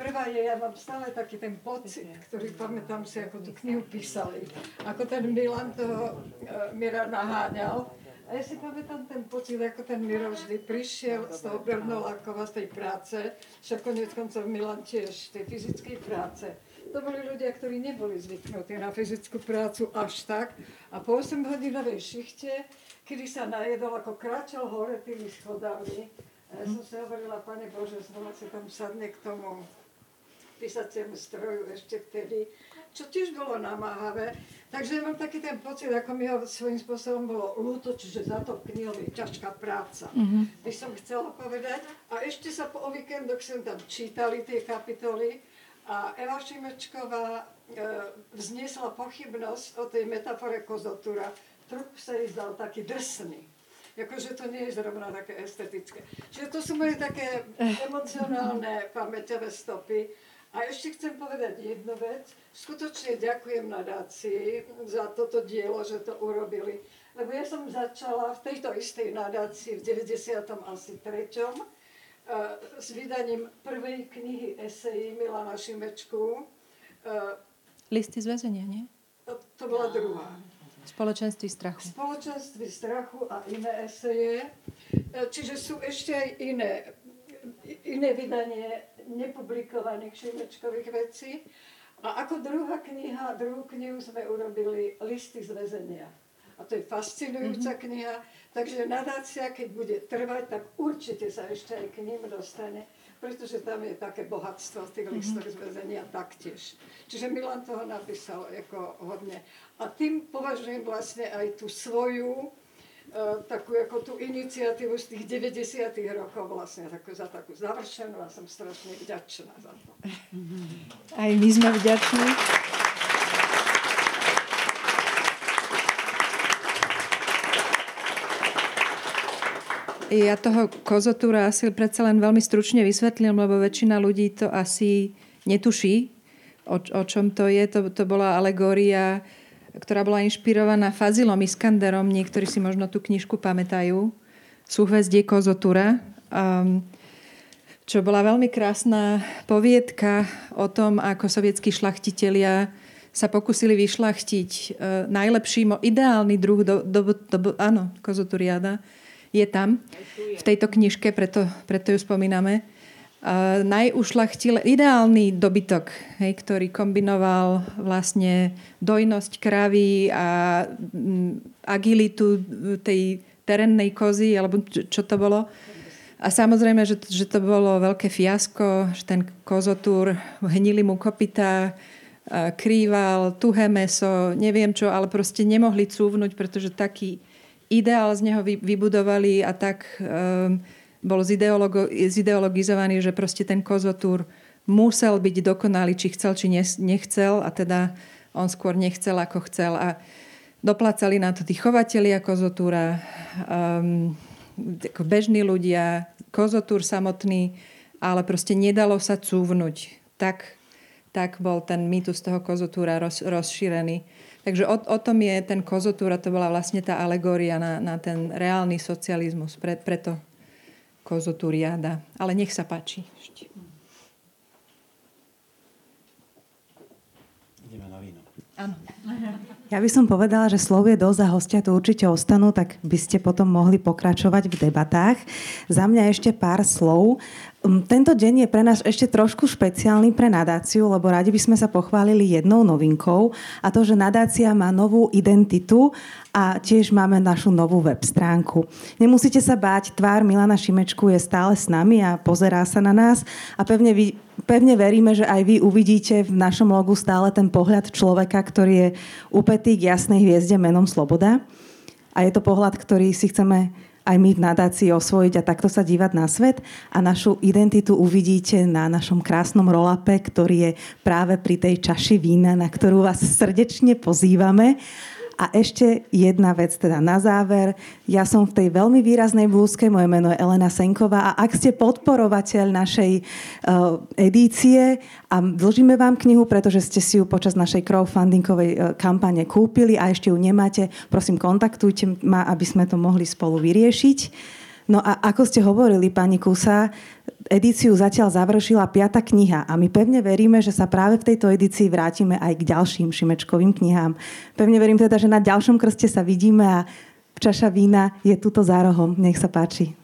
S9: Prvá je, ja mám stále taký ten pocit, ktorý pamätám si, ako tú knihu písali. Ako ten Milan toho uh, Mira naháňal. A ja si pamätám ten pocit, ako ten Miro vždy prišiel z toho Bernolákova, z tej práce, však konec koncov Milan tiež, tej fyzickej práce. To boli ľudia, ktorí neboli zvyknutí na fyzickú prácu až tak. A po 8 hodinovej šichte kedy sa najedol, ako kráčal hore tými schodami. Ja som si hovorila, Pane Bože, znova si tam sadne k tomu písaciemu stroju ešte vtedy, čo tiež bolo namáhavé. Takže ja mám taký ten pocit, ako mi ho svojím spôsobom bolo ľúto, čiže za to knihou je ťažká práca. Mm-hmm. By som chcela povedať. A ešte sa po víkendoch sem tam čítali tie kapitoly a Eva Šimečková e, vzniesla pochybnosť o tej metafore kozotúra, trup sa jej zdal taký drsný. Jakože to nie je zrovna také estetické. Čiže to sú moje také emocionálne pamäťové stopy. A ešte chcem povedať jednu vec. Skutočne ďakujem nadácii za toto dielo, že to urobili. Lebo ja som začala v tejto istej nadácii v 90. asi 3. Eh, s vydaním prvej knihy esejí Milana Šimečku.
S6: Eh, Listy z väzenia, nie?
S9: To, to bola druhá.
S6: Spoločenství strachu.
S9: Spoločenství strachu a iné eseje. E, čiže sú ešte aj iné, iné vydanie nepublikovaných Šimečkových vecí. A ako druhá kniha, druhú knihu sme urobili Listy z väzenia. A to je fascinujúca mm-hmm. kniha. Takže nadácia, keď bude trvať, tak určite sa ešte aj k ním dostane pretože tam je také bohatstvo v tých mhm. listoch z väzenia taktiež. Čiže Milan toho napísal ako hodne. A tým považujem vlastne aj tú svoju Uh, takú ako tú iniciatívu z tých 90. rokov vlastne takú, za takú završenú a som strašne vďačná za to.
S6: Aj my sme vďační. Ja toho kozotúra asi predsa len veľmi stručne vysvetlím, lebo väčšina ľudí to asi netuší, o, o čom to je. To, to bola alegória, ktorá bola inšpirovaná Fazilom Iskanderom. Niektorí si možno tú knižku pamätajú. Súhvezdie kozotúra. Um, čo bola veľmi krásna poviedka o tom, ako sovietskí šlachtitelia sa pokusili vyšlachtiť uh, najlepší, ideálny druh, do, do, do, áno, kozoturiada, je tam v tejto knižke, preto, preto ju spomíname. Uh, najušlachtil, ideálny dobytok, hej, ktorý kombinoval vlastne dojnosť kravy a m, agilitu tej terennej kozy, alebo čo, čo to bolo. A samozrejme, že, že to bolo veľké fiasko, že ten kozotúr, hnili mu kopita, krýval, tuhé meso, neviem čo, ale proste nemohli cúvnuť, pretože taký ideál z neho vybudovali a tak um, bol zideologo- zideologizovaný, že proste ten kozotúr musel byť dokonalý, či chcel, či nechcel a teda on skôr nechcel, ako chcel a doplácali na to tí chovatelia kozotúra, um, bežní ľudia, kozotúr samotný, ale proste nedalo sa cúvnuť. Tak, tak bol ten mýtus toho kozotúra roz, rozšírený. Takže o, o tom je ten kozotúra, to bola vlastne tá alegória na, na ten reálny socializmus. Pre, preto kozotúriada. Ale nech sa páči. Ešte.
S7: Ideme na víno.
S2: Áno. Ja by som povedala, že slov je dosť a hostia tu určite ostanú, tak by ste potom mohli pokračovať v debatách. Za mňa ešte pár slov. Um, tento deň je pre nás ešte trošku špeciálny pre nadáciu, lebo radi by sme sa pochválili jednou novinkou a to, že nadácia má novú identitu a tiež máme našu novú web stránku. Nemusíte sa báť, tvár Milana Šimečku je stále s nami a pozerá sa na nás a pevne, vy, pevne veríme, že aj vy uvidíte v našom logu stále ten pohľad človeka, ktorý je upetý k jasnej hviezde menom Sloboda. A je to pohľad, ktorý si chceme aj my v nadácii osvojiť a takto sa dívať na svet. A našu identitu uvidíte na našom krásnom rolape, ktorý je práve pri tej čaši vína, na ktorú vás srdečne pozývame. A ešte jedna vec teda na záver. Ja som v tej veľmi výraznej blúzke, moje meno je Elena Senková a ak ste podporovateľ našej uh, edície a dlžíme vám knihu, pretože ste si ju počas našej crowdfundingovej uh, kampane kúpili a ešte ju nemáte, prosím kontaktujte ma, aby sme to mohli spolu vyriešiť. No a ako ste hovorili, pani Kusa, edíciu zatiaľ završila piata kniha a my pevne veríme, že sa práve v tejto edícii vrátime aj k ďalším Šimečkovým knihám. Pevne verím teda, že na ďalšom krste sa vidíme a čaša vína je tuto za rohom. Nech sa páči.